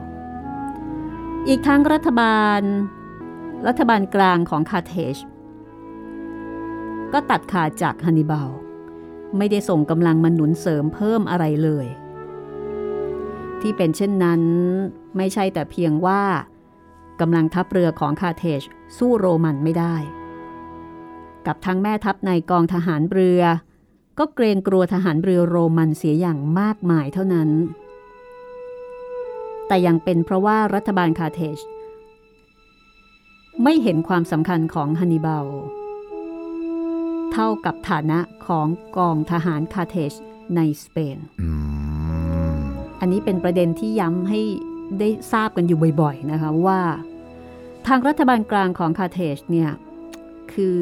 Speaker 2: อีกทั้งรัฐบาล รัฐบาลกลางของคาเทจ ก็ตัดขาดจากฮันนิบาล ไม่ได้ส่งกำลังมาหนุนเสริมเพิ่มอะไรเลย ที่เป็นเช่นนั้นไม่ใช่แต่เพียงว่ากำลังทัพเรือของคาเทจสู้โรมันไม่ได้ กับทั้งแม่ทัพในกองทหารเรือ ก็เกรงกลัวทหารเรือโรมันเสียอย่างมากมายเท่านั้น แต่ยังเป็นเพราะว่ารัฐบาลคาเทจไม่เห็นความสำคัญของฮันนิบาล เท่ากับฐานะของกองทหารคาเทจในสเปน
Speaker 1: อืม
Speaker 2: อันนี้เป็นประเด็นที่ย้ำให้ได้ทราบกันอยู่บ่อยๆนะคะว่าทางรัฐบาลกลางของคาเทจเนี่ยคือ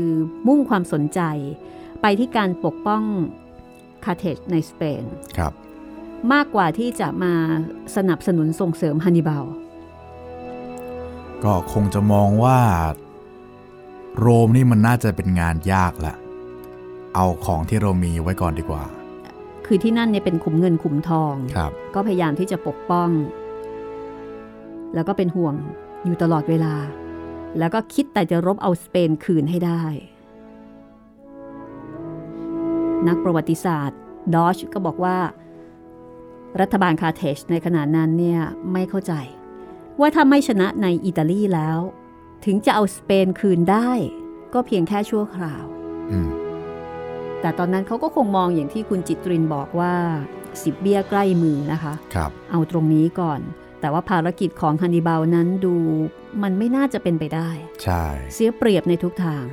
Speaker 2: มุ่งความสนใจไปที่การปกป้องคาเทจในสเปน
Speaker 1: ครับ
Speaker 2: มากกว่าที่จะมาสนับสนุนส่งเสริมฮันนิบาล
Speaker 1: ก็คงจะมองว่า โรมนี่มันน่าจะเป็นงานยากละ เอาของที่เรามีไว้ก่อนดีกว่า
Speaker 2: คือที่นั่นเนี่ยเป็นขุมเงินขุมทอง
Speaker 1: ครับ
Speaker 2: ก็พยายามที่จะปกป้อง แล้วก็เป็นห่วงอยู่ตลอดเวลา แล้วก็คิดแต่จะรบเอาสเปนคืนให้ได้ นักประวัติศาสตร์ดอชก็บอกว่า รัฐบาลคาเทจในขณะนั้นเนี่ยไม่เข้าใจ ว่าถ้าไม่ชนะในอิตาลีแล้ว ถึงจะเอาสเปนคืนได้ ก็เพียงแค่ชั่วคราว
Speaker 1: อืม
Speaker 2: แต่ตอนนั้นเขาก็คงมองอย่างที่คุณจิตรินบอกว่าสิบเบี้ยใกล้มือนะคะ
Speaker 1: ครับ
Speaker 2: เอาตรงนี้ก่อน แต่ว่าภารกิจของฮันนิบาลนั้นดูมันไม่น่าจะเป็นไปได้
Speaker 1: ใช่
Speaker 2: เสียเปรียบในทุกทาง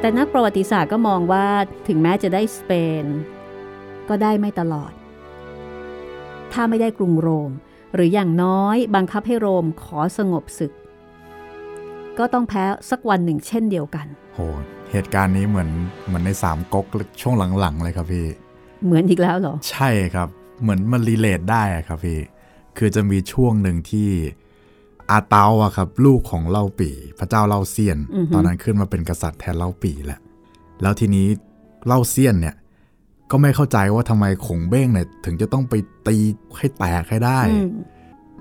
Speaker 2: แต่นักประวัติศาสตร์ก็มองว่าถึงแม้จะได้สเปน ก็ได้ไม่ตลอด ถ้าไม่ได้กรุงโรม หรืออย่างน้อยบังคับให้โรมขอสงบศึก ก็ต้องแพ้สักวันหนึ่งเช่นเดียวกัน
Speaker 1: โหเหตุการณ์นี้เหมือนเหมือนในสามก๊กช่วงหลังๆเลยครับพี่
Speaker 2: เหมือนอีกแล้วเหรอ
Speaker 1: ใช่ครับ เหมือนมันรีเลทได้อะครับพี่ คือจะมีช่วงหนึ่งที่อาเตาอะครับ ลูกของเล่าปี่ พระเจ้าเล่าเซียน
Speaker 2: อือฮึ
Speaker 1: ตอนนั้นขึ้นมาเป็นกษัตริย์แทนเล่าปี่แหละ แล้วทีนี้เล่าเซียนเนี่ย ก็ไม่เข้าใจว่าทำไมขงเบ้งเนี่ย ถึงจะต้องไปตีให้แตกให้ได้
Speaker 2: อืม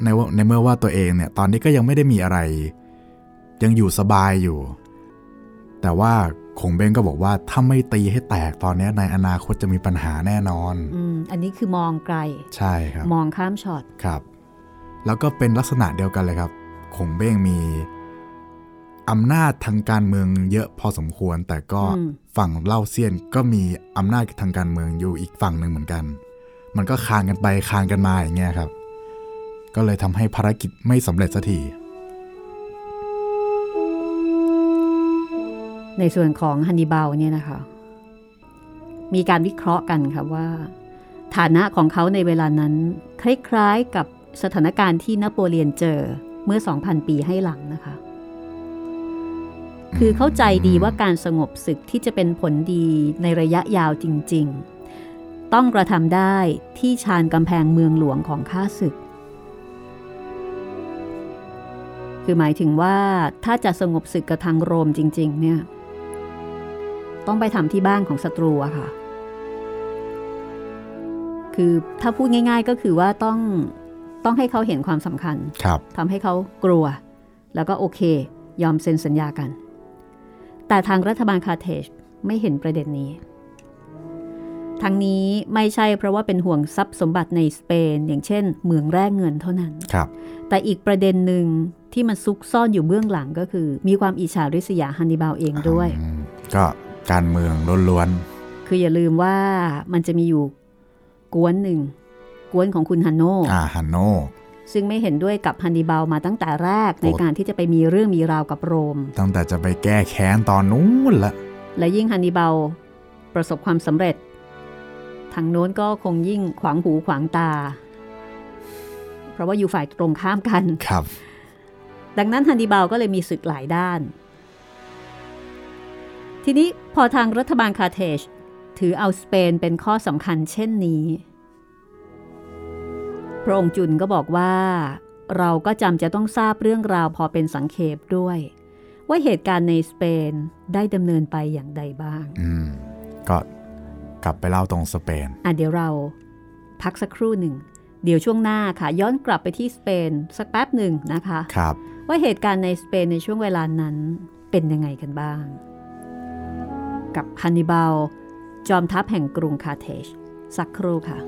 Speaker 1: ในว่าในเมื่อว่าตัวเองเนี่ย ตอนนี้ก็ยังไม่ได้มีอะไร ยังอยู่สบายอยู่ แต่ว่าขงเบ้งก็บอกว่าถ้าไม่ตีให้แตกตอนเนี้ยในอนาคตจะมีปัญหาแน่นอน
Speaker 2: อืมอันนี้คือมองไกล
Speaker 1: ใช่ครับ
Speaker 2: มองข้ามช็อต
Speaker 1: ครับ แล้วก็เป็นลักษณะเดียวกันเลยครับขงเบ้งมีอำนาจทางการเมืองเยอะพอสมควร แต่ก็
Speaker 2: อืม
Speaker 1: ฝั่งเล่าเซียนก็มีอำนาจทางการเมืองอยู่อีกฝั่งหนึ่งเหมือนกัน มันก็คานกันไปคานกันมาอย่างเงี้ยครับ ก็เลยทำให้ภารกิจไม่สำเร็จสักที
Speaker 2: ในส่วนของฮันนิบาลเนี่ยนะคะ มีการวิเคราะห์กันค่ะว่า ฐานะของเขาในเวลานั้น คล้ายๆกับสถานการณ์ที่นโปเลียนเจอเมื่อ 2,000 ปีให้หลังนะคะ คือเข้าใจดีว่าการสงบศึกที่จะเป็นผลดีในระยะยาวจริง ๆ ต้องกระทำได้ที่ชานกำแพงเมืองหลวงของข้าศึก คือหมายถึงว่าถ้าจะสงบศึกกับทางโรมจริง ๆ เนี่ย ต้องไปทำที่บ้านของศัตรูอะค่ะ คือถ้าพูดง่าย ๆก็คือว่าต้องต้องให้เขาเห็นความสำคัญ
Speaker 1: ครับ
Speaker 2: ทำให้เขากลัว แล้วก็โอเค ยอมเซ็นสัญญากัน แต่ทางรัฐบาลคาเทจไม่เห็นประเด็นนี้ ทั้งนี้ไม่ใช่เพราะว่าเป็นห่วงทรัพย์สมบัติในสเปน อย่างเช่น เหมืองแร่เงินเท่านั้น
Speaker 1: ครับ
Speaker 2: แต่อีกประเด็นหนึ่งที่มันซุกซ่อนอยู่เบื้องหลังก็คือ มีความอิจฉาริษยาฮันนิบาลเองด้วย
Speaker 1: อืมก็ การเมืองล้วน
Speaker 2: คืออย่าลืมว่ามันจะมีอยู่กวนหนึ่ง กวนของคุณฮันโน
Speaker 1: ๆอ่าฮันโน
Speaker 2: ซึ่งไม่เห็นด้วยกับฮันนิบาลมาตั้งแต่แรกในการที่จะไปมีเรื่องมีราวกับโรม
Speaker 1: ตั้งแต่จะไปแก้แค้นตอนนู้นละ
Speaker 2: และยิ่งฮันนิบาลประสบความสำเร็จ ทางโน้นก็คงยิ่งขวางหูขวางตา เพราะว่าอยู่ฝ่ายตรงข้ามกัน
Speaker 1: ครับ
Speaker 2: ดังนั้นฮันนิบาลก็เลยมีศึกหลายด้าน ทีนี้พอทางรัฐบาลคาร์เทจถือเอาสเปนเป็นข้อสำคัญเช่นนี้ พระองค์จุนก็บอกว่า เราก็จำจะต้องทราบเรื่องราวพอเป็นสังเขปด้วย ว่าเหตุการณ์ในสเปนได้ดำเนินไปอย่างใดบ้าง
Speaker 1: อืม ก็กลับไปเล่าตรงสเปน
Speaker 2: อะเดี๋ยวเรา พักสักครู่หนึ่ง เดี๋ยวช่วงหน้าค่ะ ย้อนกลับไปที่สเปนสักแป๊บหนึ่งนะคะ
Speaker 1: ครับ
Speaker 2: ว่าเหตุการณ์ในสเปนในช่วงเวลานั้นเป็นยังไงกันบ้าง กับฮันนิบาล จอมทัพแห่งกรุงคาร์เทจสักครู่ค่ะ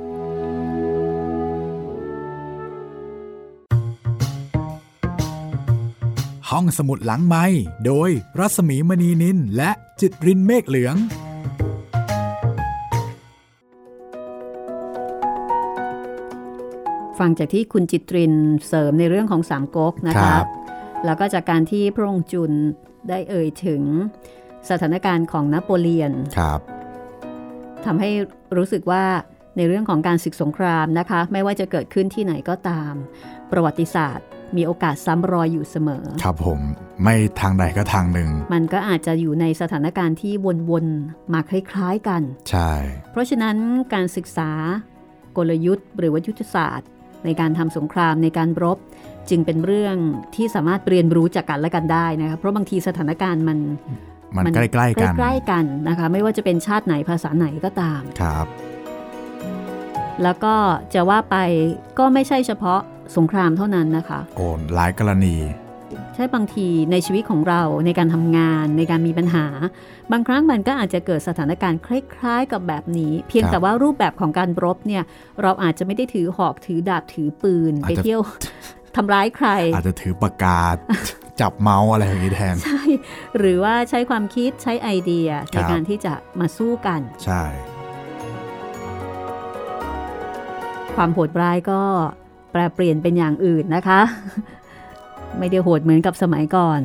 Speaker 3: ห้องสมุดหลังไม้โดยรัศมีมณีนินและจิตรินเมฆเหลือง
Speaker 2: ฟังจากที่คุณจิตรินเสริมในเรื่องของสามก๊กนะ
Speaker 1: ครั
Speaker 2: คะ
Speaker 1: บ
Speaker 2: แล้วก็จากการที่พระองค์จุนได้เอ่ยถึง สถานการณ์ของนโปเลียน
Speaker 1: ครับ
Speaker 2: ทำให้รู้สึกว่าในเรื่องของการศึกสงครามนะคะ ไม่ว่าจะเกิดขึ้นที่ไหนก็ตาม ประวัติศาสตร์ มีโอกาสซ้ำรอยอยู่เสมอ
Speaker 1: ครับผมไม่ทางใดก็ทางหนึ่ง
Speaker 2: มันก็อาจจะอยู่ในสถานการณ์ที่วนๆมาคล้ายๆกัน
Speaker 1: ใช่
Speaker 2: เพราะฉะนั้นการศึกษากลยุทธ์ หรือว่ายุทธศาสตร์ ในการทำสงครามในการรบ จึงเป็นเรื่องที่สามารถเรียนรู้จากกันและกันได้นะคะเพราะบางทีสถานการณ์มัน
Speaker 1: มันใกล้ๆกัน
Speaker 2: ใกล้ๆกันนะคะ ไม่ว่าจะเป็นชาติไหนภาษาไหนก็ตาม
Speaker 1: ครับ
Speaker 2: แล้วก็จะว่าไปก็ไม่ใช่เฉพาะสงครามเท่านั้นนะคะ
Speaker 1: โอ้หลายกรณี
Speaker 2: ใช่บางทีในชีวิตของเราในการทำงานในการมีปัญหา บางครั้งมันก็อาจจะเกิดสถานการณ์คล้ายๆ กับแบบนี้ เพียง
Speaker 1: ครับ
Speaker 2: แต่ว่ารูปแบบของการรบเนี่ย เราอาจจะไม่ได้ถือหอกถือดาบถือปืน
Speaker 1: อาจ
Speaker 2: ไป
Speaker 1: จะ
Speaker 2: เที่ยวทำร้ายใคร
Speaker 1: อาจจะถือปากกา จับเมาส์อะไรอย่างนี้แทน
Speaker 2: ใช่ หรือว่าใช้ความคิดใช้ไอเดีย
Speaker 1: ครั
Speaker 2: ใน
Speaker 1: บ
Speaker 2: การที่จะมาสู้กัน
Speaker 1: ใช่
Speaker 2: ความโหดร้ายก็แปลเปลี่ยนเป็นอย่างอื่นนะคะ ไม่ได้โหดเหมือนกับสมัยก่อน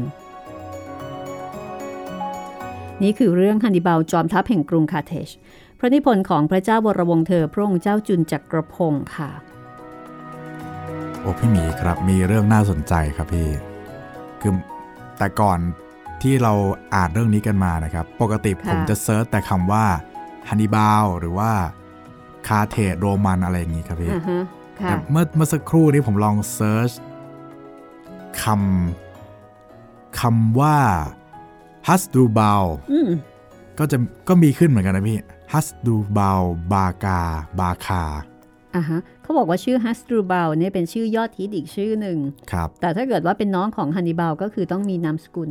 Speaker 2: นี่คือเรื่องฮันนิบาลจอมทัพแห่งกรุงคาร์เทจพระนิพนธ์ของพระเจ้าวรวงศ์เธอพระองค์เจ้าจุลจักรพงษ์ค่ะ
Speaker 1: โอ้พี่หมีครับมีเรื่องน่าสนใจครับพี่ คือแต่ก่อนที่เราอ่านเรื่องนี้กันมานะครับ ปกติ
Speaker 2: ค่ะ
Speaker 1: ผมจะ search แต่คำว่าฮันนิบาลหรือว่าคาเทโรมันอะไรอย่างนี้ครับพี่
Speaker 2: อ่าฮะค่ะ
Speaker 1: แต่เมื่อเมื่อสักครู่นี้ผมลองเซิร์ชคำคำว่าฮัสดูบาล
Speaker 2: อืม
Speaker 1: ก็จะก็มีขึ้นเหมือนกันนะพี่ฮัสดูบาลบากา บาคา
Speaker 2: อ่าฮะ เขาบอกว่าชื่อฮัสตรูบาลเนี่ยเป็นชื่อยอดฮิตอีกชื่อหนึ่ง
Speaker 1: ครับ
Speaker 2: แต่ถ้าเกิดว่าเป็นน้องของฮันนิบาลก็คือต้องมีนามสกุล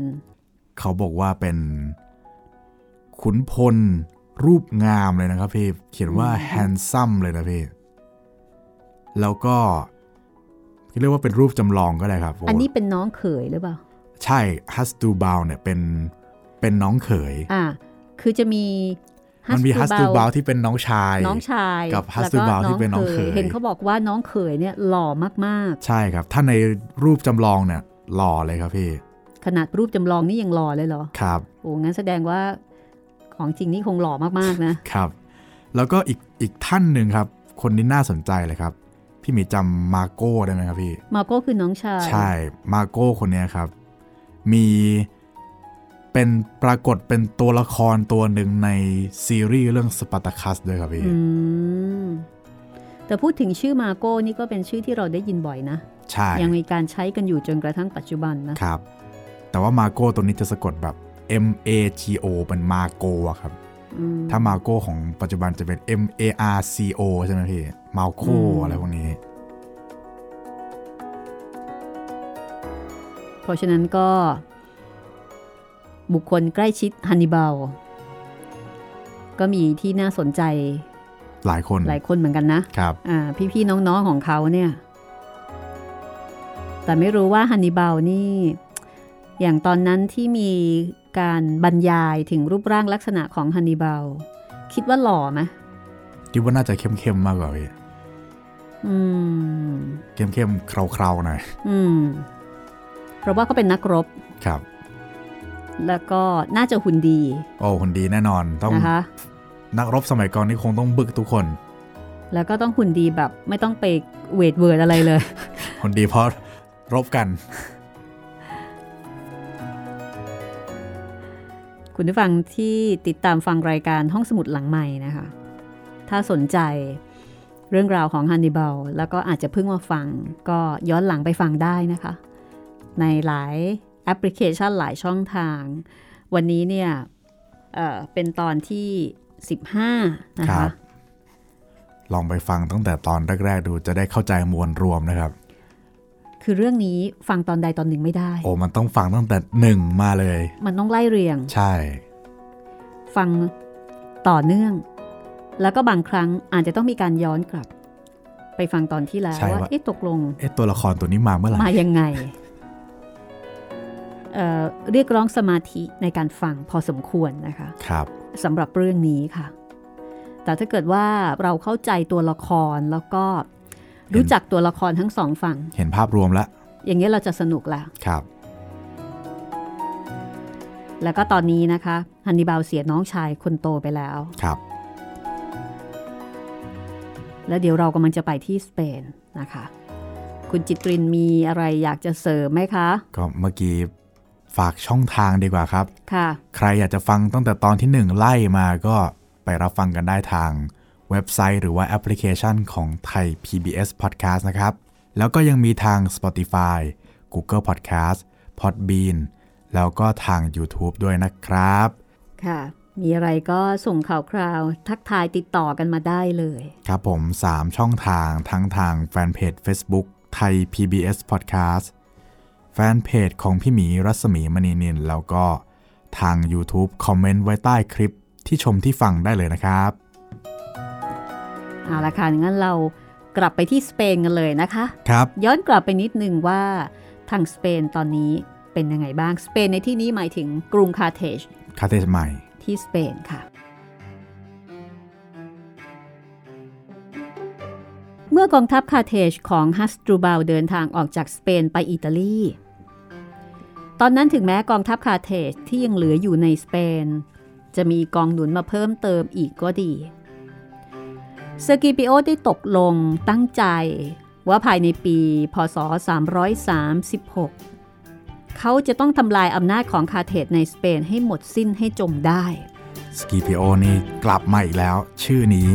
Speaker 1: เขาบอกว่าเป็น ขุนพลรูปงามเลยนะครับพี่ เขียนว่า handsome เลยนะพี่ แล้วก็เรียกว่าเป็นรูปจำลองก็ได้ครับ
Speaker 2: อันนี้เป็นน้องเขยหรือเปล่า
Speaker 1: ใช่ฮัสตูบาลเนี่ยเป็นเป็นน้องเขย
Speaker 2: อ่า คือจะมี
Speaker 1: มันมีฮัสตูบาล
Speaker 2: Hasdrubal
Speaker 1: ที่เป็นน้องชาย
Speaker 2: น้องชาย
Speaker 1: กับ
Speaker 2: แล้ว
Speaker 1: Hasdrubal ที่เป็นน้องเขย
Speaker 2: เห็นเขาบอกว่าน้องเขยเนี่ยหล่อมาก
Speaker 1: ใช่ครับ ถ้าในรูปจำลองเนี่ยหล่อเลยครับพี่
Speaker 2: ๆขนาดรูปจำลองนี่ยังหล่อเลยเหรอ
Speaker 1: ครับ
Speaker 2: โอ้งั้นแสดงว่าของจริงนี่คงหล่อมากๆนะ
Speaker 1: ครับ แล้วก็อีกอีกท่านหนึ่งครับ คนนี้น่าสนใจเลยครับ พี่หมีจำมาโก้ได้ไหมครับพี่
Speaker 2: มาโก้คือน้องชาย
Speaker 1: ใช่ มาโก้คนเนี้ยครับ มี เป็นปรากฏเป็นตัวละครตัวหนึ่งในซีรีส์เรื่องสปาร์ตาคัสด้วยครับพี่
Speaker 2: อืมแต่พูดถึงชื่อมาโก้นี่ก็เป็นชื่อที่เราได้ยินบ่อยนะ
Speaker 1: ใช่
Speaker 2: ยังมีการใช้กันอยู่จนกระทั่งปัจจุบันนะ
Speaker 1: ครับ แต่ว่ามาโก้ตัวนี้จะสะกดแบบ M A G O เป็นมาโก้อะครับ
Speaker 2: อืม
Speaker 1: ถ้ามาโก้ของปัจจุบันจะเป็น M A R C O ใช่ไหมพี่ มาร์โค
Speaker 2: อืม
Speaker 1: อะไรพวกนี้
Speaker 2: เพราะฉะนั้นก็ บุคคลใกล้ชิดฮันนิบาล ก็มีที่น่าสนใจ
Speaker 1: หลายคน
Speaker 2: หลายคนเหมือนกันนะ
Speaker 1: ครับ
Speaker 2: อ่าพี่ๆน้องๆของเขาเนี่ย แต่ไม่รู้ว่าฮันนิบาลนี่ อย่างตอนนั้นที่มีการบรรยายถึงรูปร่างลักษณะของฮันนิบาล คิดว่าหล่อไหม
Speaker 1: คิดว่าน่าจะเข้มๆมากกว่าพี่
Speaker 2: อืม
Speaker 1: เข้มๆเคราๆหน่อย
Speaker 2: อืมเพราะว่าเขาเป็นนักรบ
Speaker 1: ครับ
Speaker 2: แล้วก็น่าจะหุ่นดี
Speaker 1: โอ้หุ่นดีแน่นอนต้อง
Speaker 2: นะคะ
Speaker 1: นักรบสมัยก่อนนี่คงต้องบึกทุกคน
Speaker 2: แล้วก็ต้องหุ่นดีแบบไม่ต้องไป weight เวิร์ดอะไรเลย
Speaker 1: หุ่นดีเพราะรบกัน
Speaker 2: คุณผู้ฟังที่ติดตามฟังรายการห้องสมุดหลังใหม่นะคะ ถ้าสนใจเรื่องราวของฮันนิบาลแล้วก็อาจจะเพิ่งมาฟัง ก็ย้อนหลังไปฟังได้นะคะ ในหลาย แอปพลิเคชันหลายช่องทาง วันนี้เนี่ยเอ่อเป็นตอนที่ 15 นะ
Speaker 1: ครั
Speaker 2: คะ
Speaker 1: บลองไปฟังตั้งแต่ตอนแรก ๆ ดูจะได้เข้าใจมวลรวมนะครับ
Speaker 2: คือเรื่องนี้ฟังตอนใดตอนหนึ่งไม่ได้
Speaker 1: โอ้มันต้องฟังตั้งแต่หนึ่งมาเลย
Speaker 2: มันต้องไล่เรียง
Speaker 1: ใช่
Speaker 2: ฟังต่อเนื่อง แล้วก็บางครั้งอาจจะต้องมีการย้อนกลับ ไปฟังตอนที่แล้ว
Speaker 1: ใช่
Speaker 2: ว่า
Speaker 1: ว่า
Speaker 2: เอ๊ะตกลง
Speaker 1: เอ๊ะตัวละครตัวนี้มาเมื่อไหร่
Speaker 2: มายังไง เอ่อเรียกร้องสมาธิในการฟังพอสมควรนะคะ
Speaker 1: ครับ
Speaker 2: สำหรับเรื่องนี้ค่ะ แต่ถ้าเกิดว่าเราเข้าใจตัวละครแล้วก็รู้จักตัวละครทั้งสองฝั่ง
Speaker 1: เห็นภาพรวมแล้ว
Speaker 2: อย่างนี้ยเราจะสนุกแล้ว
Speaker 1: ครับ
Speaker 2: แล้วก็ตอนนี้นะคะฮันนิบาลเสียน้องชายคนโตไปแล้ว
Speaker 1: ครับ
Speaker 2: แล้วเดี๋ยวเรากำลังจะไปที่สเปนนะคะ คุณจิตรินมีอะไรอยากจะเสริมไหมคะ
Speaker 1: ก็เมื่อกี้ ฝากช่องทางดีกว่าครับ
Speaker 2: ค่ะ
Speaker 1: ใครอยากจะฟังตั้งแต่ตอนที่หนึ่งไล่มาก็ไปรับฟังกันได้ทางเว็บไซต์หรือว่าแอปพลิเคชันของไทย PBS Podcast นะครับ แล้วก็ยังมีทาง Spotify Google Podcast Podbean แล้วก็ทาง YouTube ด้วยนะครับ
Speaker 2: ค่ะ มีอะไรก็ส่งข่าวคราว ทักทายติดต่อกันมาได้เลย
Speaker 1: ครับผม 3 ช่องทางทั้งทางแฟนเพจ Facebook ไทย PBS Podcast แฟนเพจของพี่หมีรัศมีมณีนินแล้วก็ทาง YouTube คอมเมนต์ไว้ใต้คลิปที่ชมที่ฟังได้เลยนะครับ
Speaker 2: เอาละค่ะงั้นเรากลับไปที่สเปนกันเลยนะคะ
Speaker 1: ครับ
Speaker 2: ย้อนกลับไปนิดนึงว่าทางสเปนตอนนี้เป็นยังไงบ้าง สเปนในที่นี้หมายถึงกรุงคาร์เทจ
Speaker 1: คาร์เทจใหม่
Speaker 2: ที่สเปนค่ะ เมื่อกองทัพคาร์เทจของฮัสดรูบาลเดินทางออกจากสเปนไปอิตาลี ตอนนั้นถึงแม้กองทัพคาร์เทจที่ยังเหลืออยู่ในสเปน จะมีกองหนุนมาเพิ่มเติมอีกก็ดีเซอร์กิปิโอได้ตกลงตั้งใจว่าภายในปี พศ 336 เขาจะต้องทำลายอำนาจของคาร์เทจในสเปนให้หมดสิ้นให้จมได้
Speaker 1: สกิปิโอนี่กลับมาอีกแล้ว ชื่อนี้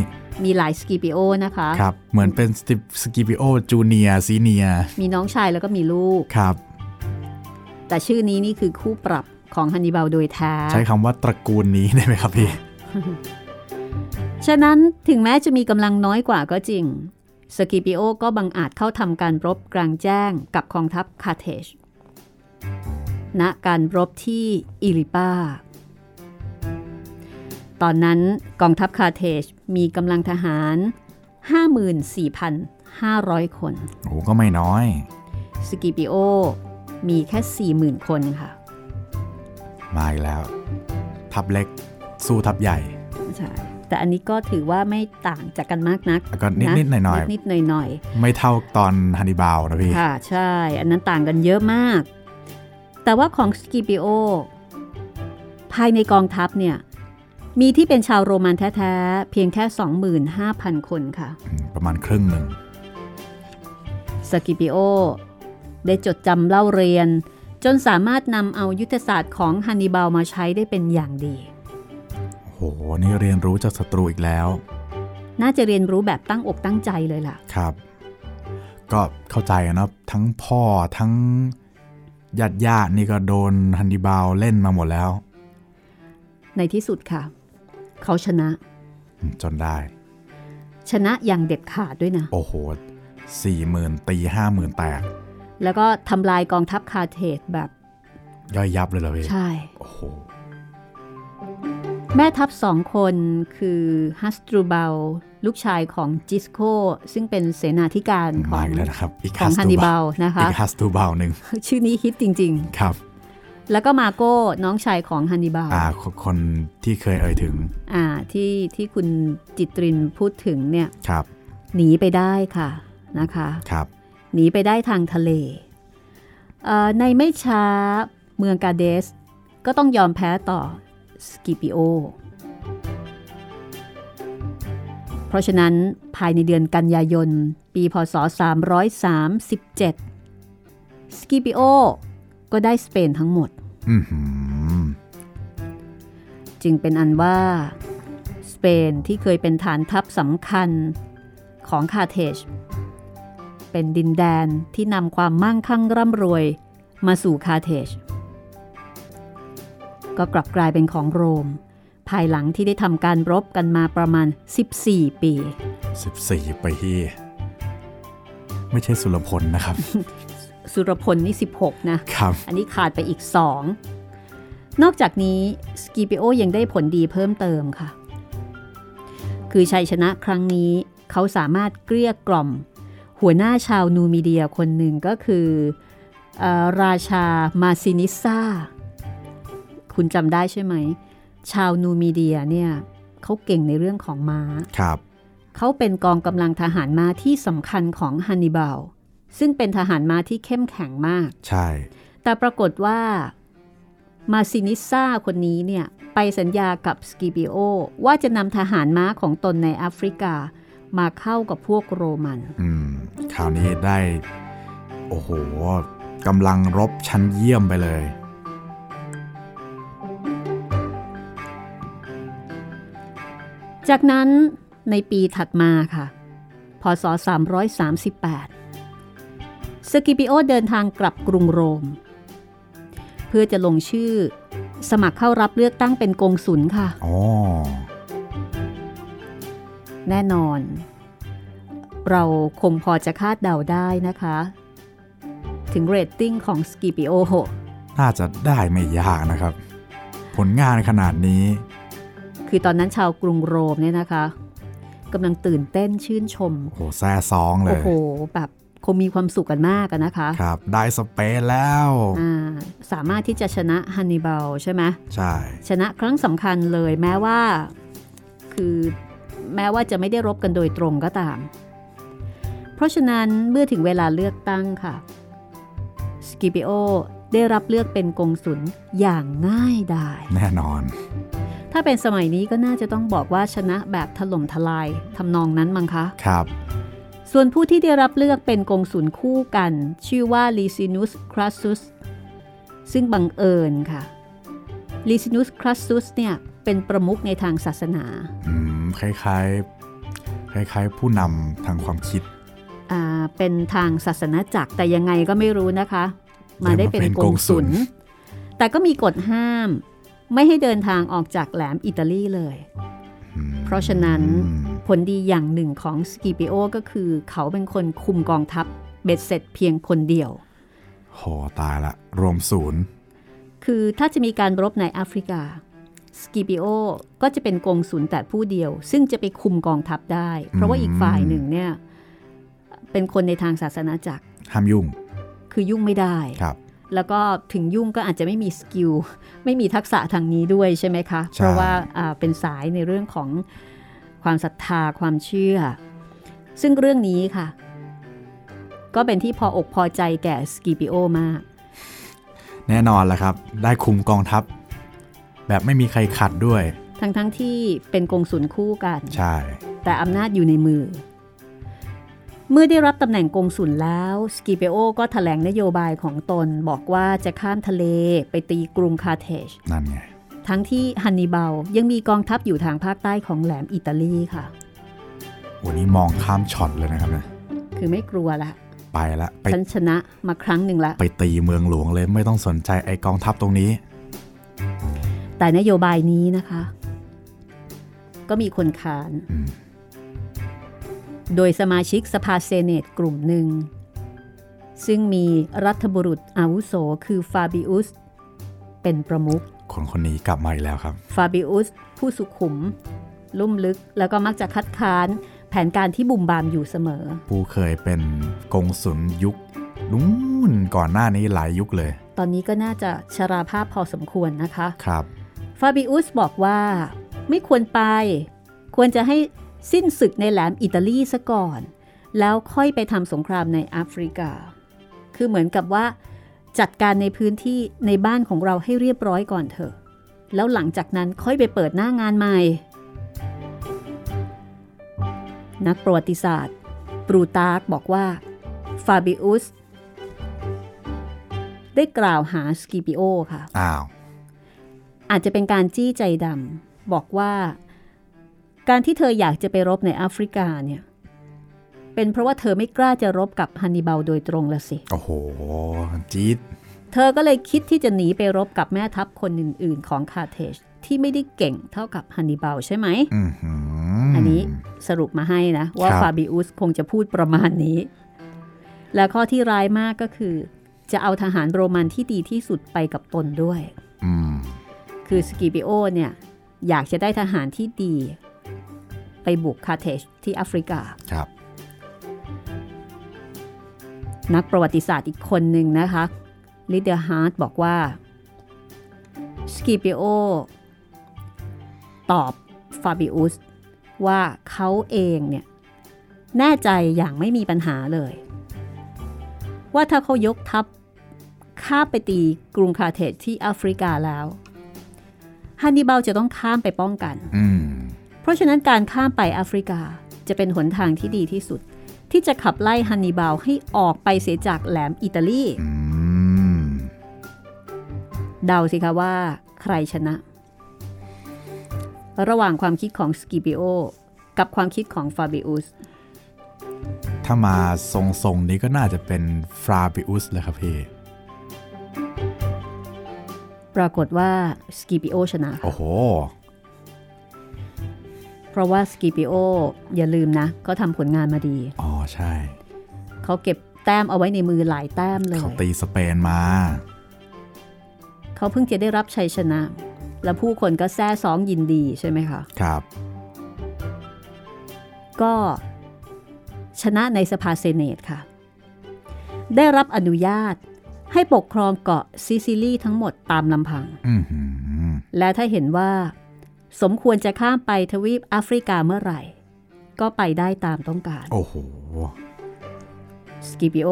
Speaker 2: มีหลายสกิปิโอนะคะ
Speaker 1: ครับเหมือนเป็นสกิปิโอ junior senior
Speaker 2: มีน้องชายแล้วก็มีลูก
Speaker 1: ครับ
Speaker 2: แต่ชื่อนี้นี่คือคู่ปรับของฮันนิบาลโดยแท้
Speaker 1: ใช้คำว่าตระกูลนี้ได้ไหมครับพี่
Speaker 2: ฉะนั้นถึงแม้จะมีกำลังน้อยกว่าก็จริง สกิปิโอก็บังอาจเข้าทำการรบกลางแจ้งกับกองทัพคาร์เทจณการรบที่อิลิปา ตอนนั้นกองทัพคาร์เทจมีกำลังทหาร 54,500 คน
Speaker 1: โอ้ก็ไม่น้อย
Speaker 2: สกิปิโอ มีแค่ 40,000 คนค่ะ
Speaker 1: มาอีกแล้ว ทัพเล็กสู้ทัพใหญ่
Speaker 2: ใช่ แต่อันนี้ก็ถือว่าไม่ต่างจากกันมากนัก
Speaker 1: แล้วก็นิดๆหน่อยๆ
Speaker 2: นิดๆหน่อย
Speaker 1: ไม่เท่าตอนฮันนิบาลนะพี่
Speaker 2: ๆค่ะ ใช่ อันนั้นต่างกันเยอะมาก แต่ว่าของสกิปิโอภายในกองทัพเนี่ย มีที่เป็นชาวโรมันแท้ๆ เพียงแค่ 25,000 คนค่ะ
Speaker 1: อืมประมาณครึ่งหนึ่ง
Speaker 2: สกิปิโอ ได้จดจำเล่าเรียน จนสามารถนำเอายุทธศาสตร์ของฮันนิบาลมาใช้ได้เป็นอย่างดี
Speaker 1: โห นี่เรียนรู้จากศัตรูอีกแล้ว
Speaker 2: น่าจะเรียนรู้แบบตั้งอกตั้งใจเลยล่ะ
Speaker 1: ครับ ก็เข้าใจนะทั้งพ่อทั้งญาติญาติๆนี่ก็โดนฮันนิบาลเล่นมาหมดแล้ว
Speaker 2: ในที่สุดค่ะ เขาชนะ
Speaker 1: อืมจนได้
Speaker 2: ชนะอย่างเด็ดขาดด้วยนะ
Speaker 1: โอ้โหสี่หมื่นตีห้าหมื่นแตก
Speaker 2: แล้วก็ทำลายกองทัพคาร์เทจแบบ
Speaker 1: ย่อยยับเลยเหรอพี่
Speaker 2: ใช่
Speaker 1: โอ้โห
Speaker 2: แม่ทัพสองคนคือฮัสดรูบาลลูกชายของจิสโคซึ่งเป็นเสนาธิการขอ
Speaker 1: มางอีกแล้วนะครับอีก
Speaker 2: ของฮันนิบาลนะคะ
Speaker 1: อีกฮัสดรูบาลหนึ่ง
Speaker 2: ชื่อนี้ฮิตจริง
Speaker 1: ครับ
Speaker 2: ๆ แล้วก็มาโก้น้องชายของฮันนิบาล
Speaker 1: อ่าคคนที่เคยเอ่ยถึง
Speaker 2: อ่าที่ที่คุณจิตรินพูดถึงเนี่ย
Speaker 1: ครับ
Speaker 2: หนีไปได้ค่ะนะคะ
Speaker 1: ครับ
Speaker 2: หนีไปได้ทางทะเลเอ่อในไม่ช้าเมืองกาเดส ก็ต้องยอมแพ้ต่อสกิปิโอ เพราะฉะนั้นภายในเดือนกันยายน ปีพศ 337 สกิปิโอ ก็ได้สเปนทั้งหมด
Speaker 1: อือหือ
Speaker 2: จึงเป็นอันว่าสเปนที่เคยเป็นฐานทัพสำคัญของคาร์เทจเป็นดินแดนที่นำความมั่งคั่งร่ำรวยมาสู่คาร์เทจก็กลับกลายเป็นของโรม ภายหลังที่ได้ทำการรบกันมาประมาณ 14 ปี
Speaker 1: สิบสี่ปี ไม่ใช่สุรพลนะครับ
Speaker 2: สุรพลนี่ 16 นะ
Speaker 1: ครับ
Speaker 2: อันนี้ขาดไปอีก 2 นอกจากนี้สกิปิโอยังได้ผลดีเพิ่มเติมค่ะ คือชัยชนะครั้งนี้เขาสามารถเกลี้ยกล่อม หัวหน้าชาวนูมิเดียคนหนึ่งก็คือเออราชามาซินิซาคุณจำได้ใช่ไหม ชาวนูมิเดียเนี่ยเขาเก่งในเรื่องของม้า
Speaker 1: ครับ
Speaker 2: เขาเป็นกองกำลังทหารม้าที่สำคัญของฮันนิบาล ซึ่งเป็นทหารม้าที่เข้มแข็งมาก
Speaker 1: ใช่
Speaker 2: แต่ปรากฏว่ามาซินิซ่าคนนี้เนี่ย ไปสัญญากับสกิปิโอว่าจะนำทหารม้าของตนในแอฟริกามาเข้ากับพวกโรมัน
Speaker 1: อืม คราวนี้ได้ โอ้โหกำลังรบชั้นเยี่ยมไปเลย
Speaker 2: จากนั้นในปีถัดมาค่ะ พศ 338 สกิปิโอเดินทางกลับกรุงโรม เพื่อจะลงชื่อ สมัครเข้ารับเลือกตั้งเป็นกงสุลค่ะ
Speaker 1: อ๋อ
Speaker 2: แน่นอน เราคงพอจะคาดเดาได้นะคะ ถึงเรตติ้งของสกิปิโอ
Speaker 1: น่าจะได้ไม่ยากนะครับ ผลงานขนาดนี้
Speaker 2: คือตอนนั้นชาวกรุงโรมเนี่ยนะคะกำลังตื่นเต้นชื่นชม
Speaker 1: โอ้โหแซ่ซองเล
Speaker 2: โอ้
Speaker 1: ย
Speaker 2: โห แบบ คงมีความสุขกันมากอะนะคะ
Speaker 1: ครับได้สเปนแล้ว
Speaker 2: อ่าสามารถที่จะชนะฮันนิบาลใช่ไหม
Speaker 1: ใช่
Speaker 2: ชนะครั้งสำคัญเลยแม้ว่า คือแม้ว่าจะไม่ได้รบกันโดยตรงก็ตาม เพราะฉะนั้นเมื่อถึงเวลาเลือกตั้งค่ะสกิปิโอได้รับเลือกเป็นกงสุลอย่างง่ายดาย
Speaker 1: แน่นอน
Speaker 2: ถ้าเป็นสมัยนี้ก็น่าจะต้องบอกว่าชนะแบบถล่มทลายทำนองนั้นมั้งคะ
Speaker 1: ครับ
Speaker 2: ส่วนผู้ที่ได้รับเลือกเป็นกงสุลคู่กัน ชื่อว่าลิซินุสครัสซุสซึ่งบังเอิญค่ะลิซินุสครัสซุสเนี่ยเป็นประมุขในทางศาสนา
Speaker 1: อืมคล้ายๆ คล้ายๆ ผู้นำทางความคิด
Speaker 2: อ่า เป็นทางศาสนจักรแต่ยังไงก็ไม่รู้นะคะ มาได้เป็นกงสุลแต่ก็มีกฎห้าม ไม่ให้เดินทางออกจากแหลมอิตาลีเลย
Speaker 1: อืม
Speaker 2: เพราะฉะนั้น
Speaker 1: อืม
Speaker 2: ผลดีอย่างหนึ่งของสกิปิโอก็คือเขาเป็นคนคุมกองทัพเบ็ดเสร็จเพียงคนเดียว
Speaker 1: โหตายละ รวมศูนย์
Speaker 2: คือถ้าจะมีการรบในแอฟริกาสกิปิโอก็จะเป็นกงสุลแต่ผู้เดียว ซึ่งจะไปคุมกองทัพได้ เพราะว่าอีกฝ่ายหนึ่งเนี่ยเป็นคนในทางศาสนาจักร
Speaker 1: ห้ามยุ่ง
Speaker 2: คือยุ่งไม่ได้
Speaker 1: ครับ
Speaker 2: แล้วก็ถึงยุ่งก็อาจจะไม่มีสกิลไม่มีทักษะทางนี้ด้วยใช่ไหมคะ
Speaker 1: ใช่
Speaker 2: เพราะว่าอ่าเป็นสายในเรื่องของความศรัทธาความเชื่อ ซึ่งเรื่องนี้ค่ะ ก็เป็นที่พออกพอใจแก่สกิปิโอมาก
Speaker 1: แน่นอนแหละครับ ได้คุมกองทัพ แบบไม่มีใครขัดด้วย
Speaker 2: ทั้งทั้งๆที่เป็นกงสุลคู่กัน
Speaker 1: ใช่
Speaker 2: แต่อำนาจอยู่ในมือ เมื่อได้รับตำแหน่งกงสุลแล้วสกิเปโอก็ถแถลงนโยบายของตนบอกว่าจะข้ามทะเลไปตีกรุงคาร์เทจ
Speaker 1: นั่นไง
Speaker 2: ทั้งที่ฮันนิบาลยังมีกองทัพอยู่ทางภาคใต้ของแหลมอิตาลีค่ะ
Speaker 1: วันนี้มองข้ามช็อตเลยนะครับเนี่ย
Speaker 2: คือไม่กลัวละ
Speaker 1: ไปละไป
Speaker 2: ฉันชนะมาครั้งหนึ่งละ
Speaker 1: ไปตีเมืองหลวงเลยไม่ต้องสนใจไอกองทัพตรงนี้
Speaker 2: แต่นโยบายนี้นะคะ ก็มีคนค้าน
Speaker 1: อืม
Speaker 2: โดยสมาชิกสภาเซเนตกลุ่มหนึ่ง ซึ่งมีรัฐบุรุษอาวุโสคือฟาบิอุสเป็นประมุข
Speaker 1: คนคนนี้กลับมาอีกแล้วครับ
Speaker 2: ฟาบิอุสผู้สุขุม ลุ่มลึกแล้วก็มักจะคัดค้านแผนการที่บุ่มบามอยู่เสมอ
Speaker 1: ผู้เคยเป็นกงสุลยุคนู้นก่อนหน้านี้หลายยุคเลย
Speaker 2: ตอนนี้ก็น่าจะชราภาพพอสมควรนะคะ
Speaker 1: ครับ
Speaker 2: ฟาบิอุสบอกว่าไม่ควรไป ควรจะให้ สิ้นศึกในแหลมอิตาลีซะก่อน แล้วค่อยไปทำสงครามในแอฟริกา คือเหมือนกับว่า จัดการในพื้นที่ในบ้านของเราให้เรียบร้อยก่อนเถอะ แล้วหลังจากนั้นค่อยไปเปิดหน้างานใหม่ นักประวัติศาสตร์ พลูตาร์กบอกว่า ฟาบิอุสได้กล่าวหาสกิปิโอค่ะ
Speaker 1: อ้าว
Speaker 2: อาจจะเป็นการจี้ใจดำบอกว่า การที่เธออยากจะไปรบในแอฟริกาเนี่ย เป็นเพราะว่าเธอไม่กล้าจะรบกับฮันนิบาลโดยตรงละสิ
Speaker 1: โอ้โห จี๊ด
Speaker 2: เธอก็เลยคิดที่จะหนีไปรบกับแม่ทัพคนอื่น ๆ ของคาร์เทจที่ไม่ได้เก่งเท่ากับฮันนิบาลใช่ไหม
Speaker 1: อือหือ
Speaker 2: อั
Speaker 1: อั
Speaker 2: นนี้สรุปมาให้นะ ว่า
Speaker 1: ครับ
Speaker 2: ฟาบิอุสคงจะพูดประมาณนี้ และข้อที่ร้ายมากก็คือ จะเอาทหารโรมันที่ดีที่สุดไปกับตนด้วย
Speaker 1: อืม
Speaker 2: คือสกิปิโอเนี่ยอยากจะได้ทหารที่ดี ไปบุกคาร์เทจที่แอฟริกา
Speaker 1: ครับ
Speaker 2: นักประวัติศาสตร์อีกคนหนึ่งนะคะลิดเดลล์ ฮาร์ตบอกว่าสกิปิโอตอบฟาบิอุสว่าเขาเองเนี่ยแน่ใจอย่างไม่มีปัญหาเลย ว่าถ้าเขายกทัพข้ามไปตีกรุงคาร์เทจที่แอฟริกาแล้วฮันนิบาลจะต้องข้ามไปป้องกัน
Speaker 1: อืม
Speaker 2: เพราะฉะนั้นการข้ามไปแอฟริกาจะเป็นหนทางที่ดีที่สุด ที่จะขับไล่ฮันนิบาลให้ออกไปเสียจากแหลมอิตาลี
Speaker 1: อืม
Speaker 2: เดาสิคะว่าใครชนะ ระหว่างความคิดของสกิปิโอกับความคิดของฟาบิอุส
Speaker 1: ถ้ามาทรงๆนี้ก็น่าจะเป็นฟาบิอุสเลยครับพี่
Speaker 2: ปรากฏว่าสกิปิโอชนะ
Speaker 1: โอ้โห
Speaker 2: เพราะว่าสกิปิโออย่าลืมนะเขาทำผลงานมาดี
Speaker 1: อ๋อ ใช่
Speaker 2: เขาเก็บแต้มเอาไว้ในมือหลายแต้มเลย
Speaker 1: เขาตีสเปนมา
Speaker 2: เขาเพิ่งจะได้รับชัยชนะ และผู้คนก็แซ่ซ้องยินดีใช่ไหมคะ
Speaker 1: ครับ
Speaker 2: ก็ชนะในสภาเซเนตค่ะ ได้รับอนุญาตให้ปกครองเกาะซิซิลีทั้งหมดตามลำพัง
Speaker 1: อือหือ
Speaker 2: และถ้าเห็นว่า สมควรจะข้ามไปทวีปแอฟริกาเมื่อไหร่ ก็ไปได้ตามต้องการ
Speaker 1: โอ้โห
Speaker 2: สกิปิโอ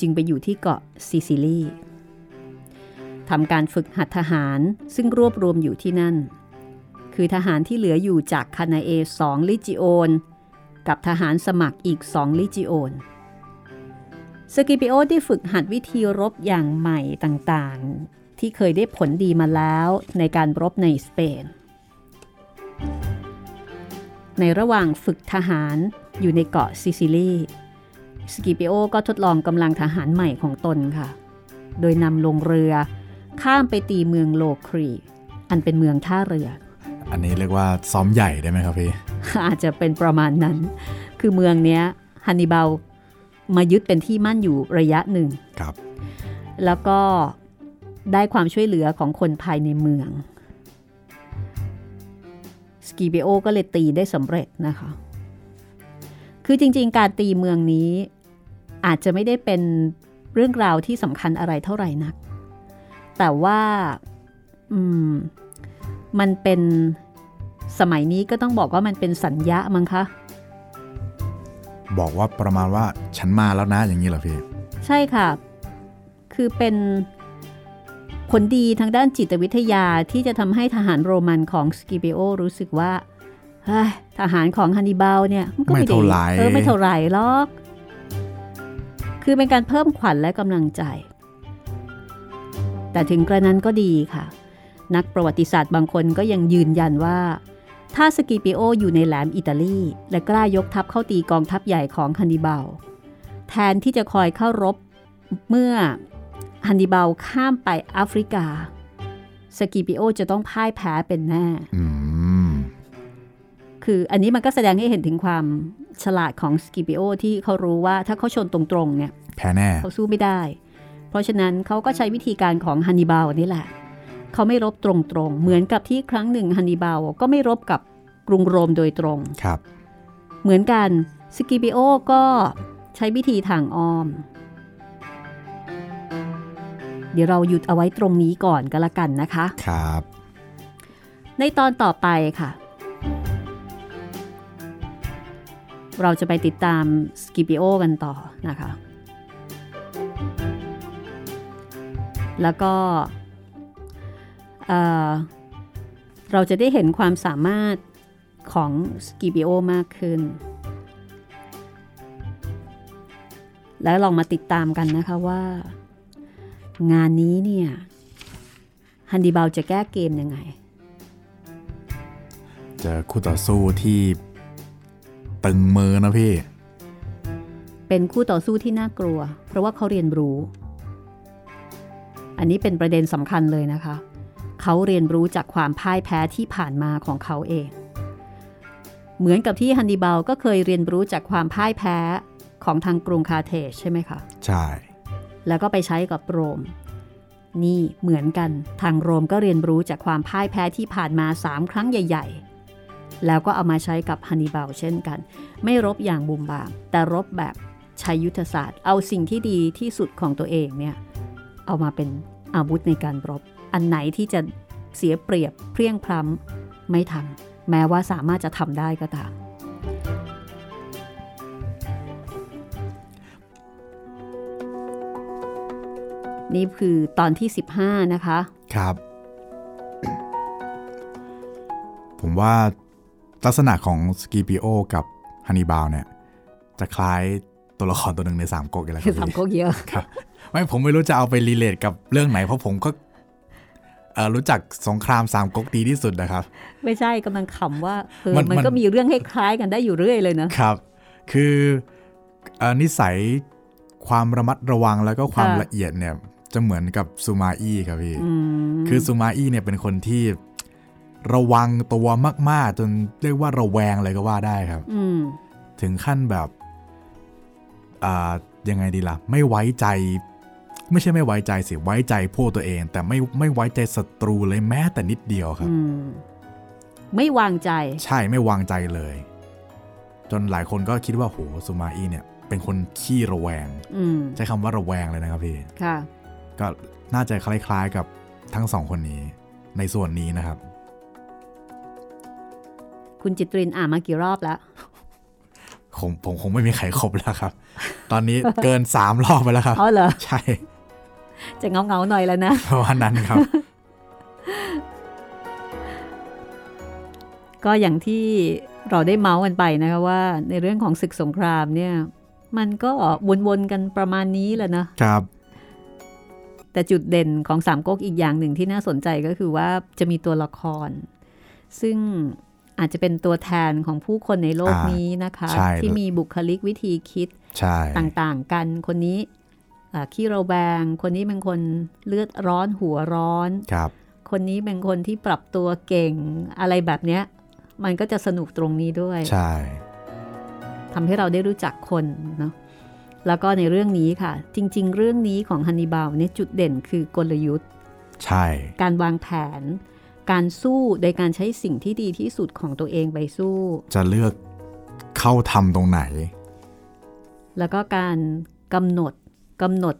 Speaker 2: จึงไปอยู่ที่เกาะซิซิลีทำการฝึกหัดทหารซึ่งรวบรวมอยู่ที่นั่น คือทหารที่เหลืออยู่จากคานาเอสองลิจิโอน กับทหารสมัครอีกสองลิจิโอนสกิปิโอได้ฝึกหัดวิธีรบอย่างใหม่ต่างๆ ที่เคยได้ผลดีมาแล้วในการรบในสเปน ในระหว่างฝึกทหารอยู่ในเกาะซิซิลีสกิปิโอก็ทดลองกำลังทหารใหม่ของตนค่ะ โดยนำลงเรือข้ามไปตีเมืองโลครี อันเป็นเมืองท่าเรือ
Speaker 1: อันนี้เรียกว่าซ้อมใหญ่ได้ไหมครับพี่
Speaker 2: อาจจะเป็นประมาณนั้น คือเมืองเนี้ยฮันนิบาลมายึดเป็นที่มั่นอยู่ระยะหนึ่ง
Speaker 1: ครับ
Speaker 2: แล้วก็ได้ความช่วยเหลือของคนภายในเมืองส กิเบโอก็เลยตีได้สำเร็จนะคะ คือจริงๆ การตีเมืองนี้อาจจะไม่ได้เป็นเรื่องราวที่สำคัญอะไรเท่าไหร่นัก แต่ว่าอืมมันเป็นสมัยนี้ก็ต้องบอกว่ามันเป็นสัญญามั้งคะ
Speaker 1: บอกว่าประมาณว่าฉันมาแล้วนะอย่างนี้เหรอพี่
Speaker 2: ใช่ค่ะ คือเป็น ผลดีทางด้านจิตวิทยาที่จะทำให้ทหารโรมันของสกิเปโอรู้สึกว่าเฮ้ยทหารของฮันนิบาลเนี่ยนก็
Speaker 1: ไม่
Speaker 2: ด้
Speaker 1: เท่าไหร่
Speaker 2: เออไม่เท่าไหร่หรอก คือเป็นการเพิ่มขวัญและกำลังใจ แต่ถึงกระนั้นก็ดีค่ะ นักประวัติศาสตร์บางคนก็ยังยืนยันว่า ถ้าสกิปิโออยู่ในแหลมอิตาลี และกล้ายกทัพเข้าตีกองทัพใหญ่ของฮันนิบาล แทนที่จะคอยเข้ารบเมื่อ ฮันนิบาลข้ามไปแอฟริกา สกิปิโอจะต้องพ่ายแพ้เป็นแน่คืออันนี้มันก็แสดงให้เห็นถึงความฉลาดของสกิปิโอที่เขารู้ว่าถ้าเขาชนตรงๆเนี่ย
Speaker 1: แพ้แน่
Speaker 2: เขาสู้ไม่ได้ เพราะฉะนั้นเขาก็ใช้วิธีการของฮันนิบาลนี่แหละ เขาไม่รบตรงๆ เหมือนกับที่ครั้งหนึ่งฮันนิบาลก็ไม่รบกับกรุงโรมโดยตรง
Speaker 1: ครับ
Speaker 2: เหมือนกันสกิปิโอก็ใช้วิธีทางอ้อม เดี๋ยวเราหยุดเอาไว้ตรงนี้ก่อนก็แล้วกันนะคะ
Speaker 1: ครับ
Speaker 2: ในตอนต่อไปค่ะ เราจะไปติดตามสกิปิโอกันต่อนะคะ แล้วก็เอ่อเราจะได้เห็นความสามารถของสกิปิโอมากขึ้น แล้วลองมาติดตามกันนะคะว่า งานนี้เนี่ยฮันดีบาลจะแก้เกมยังไง
Speaker 1: เจอคู่ต่อสู้ที่ตึงมือนะพี่
Speaker 2: เป็นคู่ต่อสู้ที่น่ากลัว เพราะว่าเขาเรียนรู้ อันนี้เป็นประเด็นสำคัญเลยนะคะ เขาเรียนรู้จากความพ่ายแพ้ที่ผ่านมาของเขาเอง เหมือนกับที่ฮันนิบาลก็เคยเรียนรู้จากความพ่ายแพ้ของทางกรุงคาร์เทจใช่ไหมคะ
Speaker 1: ใช่
Speaker 2: แล้วก็ไปใช้กับโรม นี่เหมือนกันทางโรมก็เรียนรู้จากความพ่ายแพ้ที่ผ่านมา 3 ครั้งใหญ่ ๆ แล้วก็เอามาใช้กับฮันนิบาลเช่นกัน ไม่รบอย่างบุมบาม แต่รบแบบใช้ยุทธศาสตร์ เอาสิ่งที่ดีที่สุดของตัวเองเนี่ยเอามาเป็นอาวุธในการรบ อันไหนที่จะเสียเปรียบเพรียงพล้ำไม่ทำแม้ว่าสามารถจะทำได้ก็ตาม นี่คือตอนที่ 15 นะคะ
Speaker 1: ครับ ผมว่าลักษณะของสกีปิโอกับฮันนิบาลเนี่ย จะคล้ายตัวละครตัวหนึ่งในสามก๊กอย่างไรค
Speaker 2: คื
Speaker 1: รั
Speaker 2: อบสาม
Speaker 1: พี่
Speaker 2: ก๊กเยอะ
Speaker 1: ครับ ไม่ผมไม่รู้จะเอาไปรีเลทกับเรื่องไหน เพราะผมก็เอ่อรู้จักสงครามสามก๊กดีที่สุดนะครับ
Speaker 2: ไม่ใช่กำลังขำว่าเออ
Speaker 1: มัน
Speaker 2: มัน
Speaker 1: มัน
Speaker 2: ก็มีเรื่องให้คล้ายกันได้อยู่เรื่อยเลยเนอะ
Speaker 1: ครับ คือเอ่อนิสัยความระมัดระวังแล้วก็ความ
Speaker 2: ค่ะ
Speaker 1: ละเอียดเนี่ย จะเหมือนกับซูมาอี้ครับพี่
Speaker 2: อืม
Speaker 1: คือซูมาอี้เนี่ยเป็นคนที่ระวังตัวมาก ๆ จนเรียกว่าระแวงเลยก็ว่าได้ครับ
Speaker 2: อืม
Speaker 1: ถึงขั้นแบบอ่ายังไงดีล่ะ ไม่ไว้ใจ ไม่ใช่ไม่ไว้ใจสิ ไว้ใจพวกตัวเอง แต่ไม่ไม่ไว้ใจศัตรูเลยแม้แต่นิดเดียวครับ
Speaker 2: อืมไม่วางใจ
Speaker 1: ใช่ไม่วางใจเลย จนหลายคนก็คิดว่าโหซูมาอี้เนี่ย เป็นคนขี้ระแวง
Speaker 2: อืม
Speaker 1: ใช้คำว่าระแวงเลยนะครับพี่
Speaker 2: ค่ะ
Speaker 1: ก็น่าจะคล้ายๆกับทั้งสองคนนี้ในส่วนนี้นะครับ
Speaker 2: คุณจิตรินอ่านมากี่รอบแล้ว
Speaker 1: คงผมคงไม่มีใครครบแล้วครับ ตอนนี้เกินสามรอบไปแล้วครับ
Speaker 2: อ๋อเหรอ
Speaker 1: ใช่
Speaker 2: จะเงาเงาๆหน่อยแล้วนะ
Speaker 1: ประมาณนั้นครับ
Speaker 2: ก็อย่างที่เราได้เมาส์กันไปนะคะว่า ในเรื่องของศึกสงครามเนี่ย มันก็วนๆกันประมาณนี้แหละนะ
Speaker 1: ครับ
Speaker 2: แต่จุดเด่นของสามก๊กอีกอย่างหนึ่งที่น่าสนใจก็คือว่าจะมีตัวละคร ซึ่งอาจจะเป็นตัวแทนของผู้คนในโลก
Speaker 1: อ่า
Speaker 2: นี้นะคะ
Speaker 1: ใช่
Speaker 2: ที่มีบุคลิกวิธีคิด
Speaker 1: ใช่
Speaker 2: ต่างๆกันคนนี้อ่าขี้ระแวงคนนี้เป็นคนเลือดร้อนหัวร้อน
Speaker 1: ครับ
Speaker 2: คนนี้เป็นคนที่ปรับตัวเก่งอะไรแบบเนี้ย มันก็จะสนุกตรงนี้ด้วย
Speaker 1: ใช่
Speaker 2: ทำให้เราได้รู้จักคนเนาะ แล้วก็ในเรื่องนี้ค่ะ จริง ๆ เรื่องนี้ของฮันนิบาลเนี่ยจุดเด่นคือกลยุทธ์
Speaker 1: ใช่
Speaker 2: การวางแผน การสู้โดยการใช้สิ่งที่ดีที่สุดของตัวเองไปสู้
Speaker 1: จะเลือกเข้าทำตรงไหน
Speaker 2: แล้วก็การกำหนดกำหนด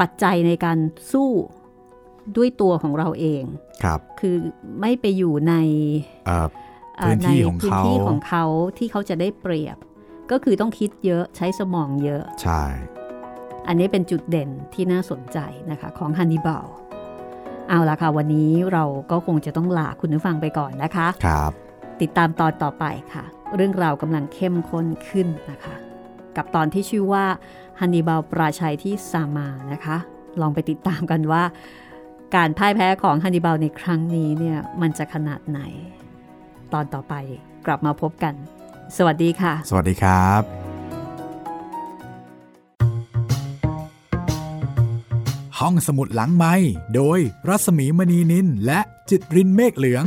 Speaker 2: ปัจจัยในการสู้ด้วยตัวของเราเอง
Speaker 1: ครับ
Speaker 2: คือไม่ไปอยู่ใน
Speaker 1: เอ่อ
Speaker 2: เอ่อ
Speaker 1: พื้นที่
Speaker 2: ใน
Speaker 1: ของ
Speaker 2: พื้น
Speaker 1: เขา
Speaker 2: ที่ของเขาที่เขาจะได้เปรียบ ก็คือต้องคิดเยอะใช้สมองเยอะ
Speaker 1: ใช่
Speaker 2: อันนี้เป็นจุดเด่นที่น่าสนใจนะคะของฮันนิบาลเอาละค่ะ วันนี้เราก็คงจะต้องลาคุณผู้ฟังไปก่อนนะคะ
Speaker 1: ครับ
Speaker 2: ติดตามตอนต่อไปค่ะ เรื่องราวกำลังเข้มข้นขึ้นนะคะ กับตอนที่ชื่อว่าฮันนีบาลปราชัยที่ซามานะคะ ลองไปติดตามกันว่า การพ่ายแพ้ของฮันนีบาลในครั้งนี้เนี่ยมันจะขนาดไหน ตอนต่อไปกลับมาพบกัน สวัสดีค่ะ
Speaker 1: สวัสดีครับ
Speaker 3: ห้องสมุดหลังไม้โดยรัสมีมณีนินและจิตรินเมฆเหลือง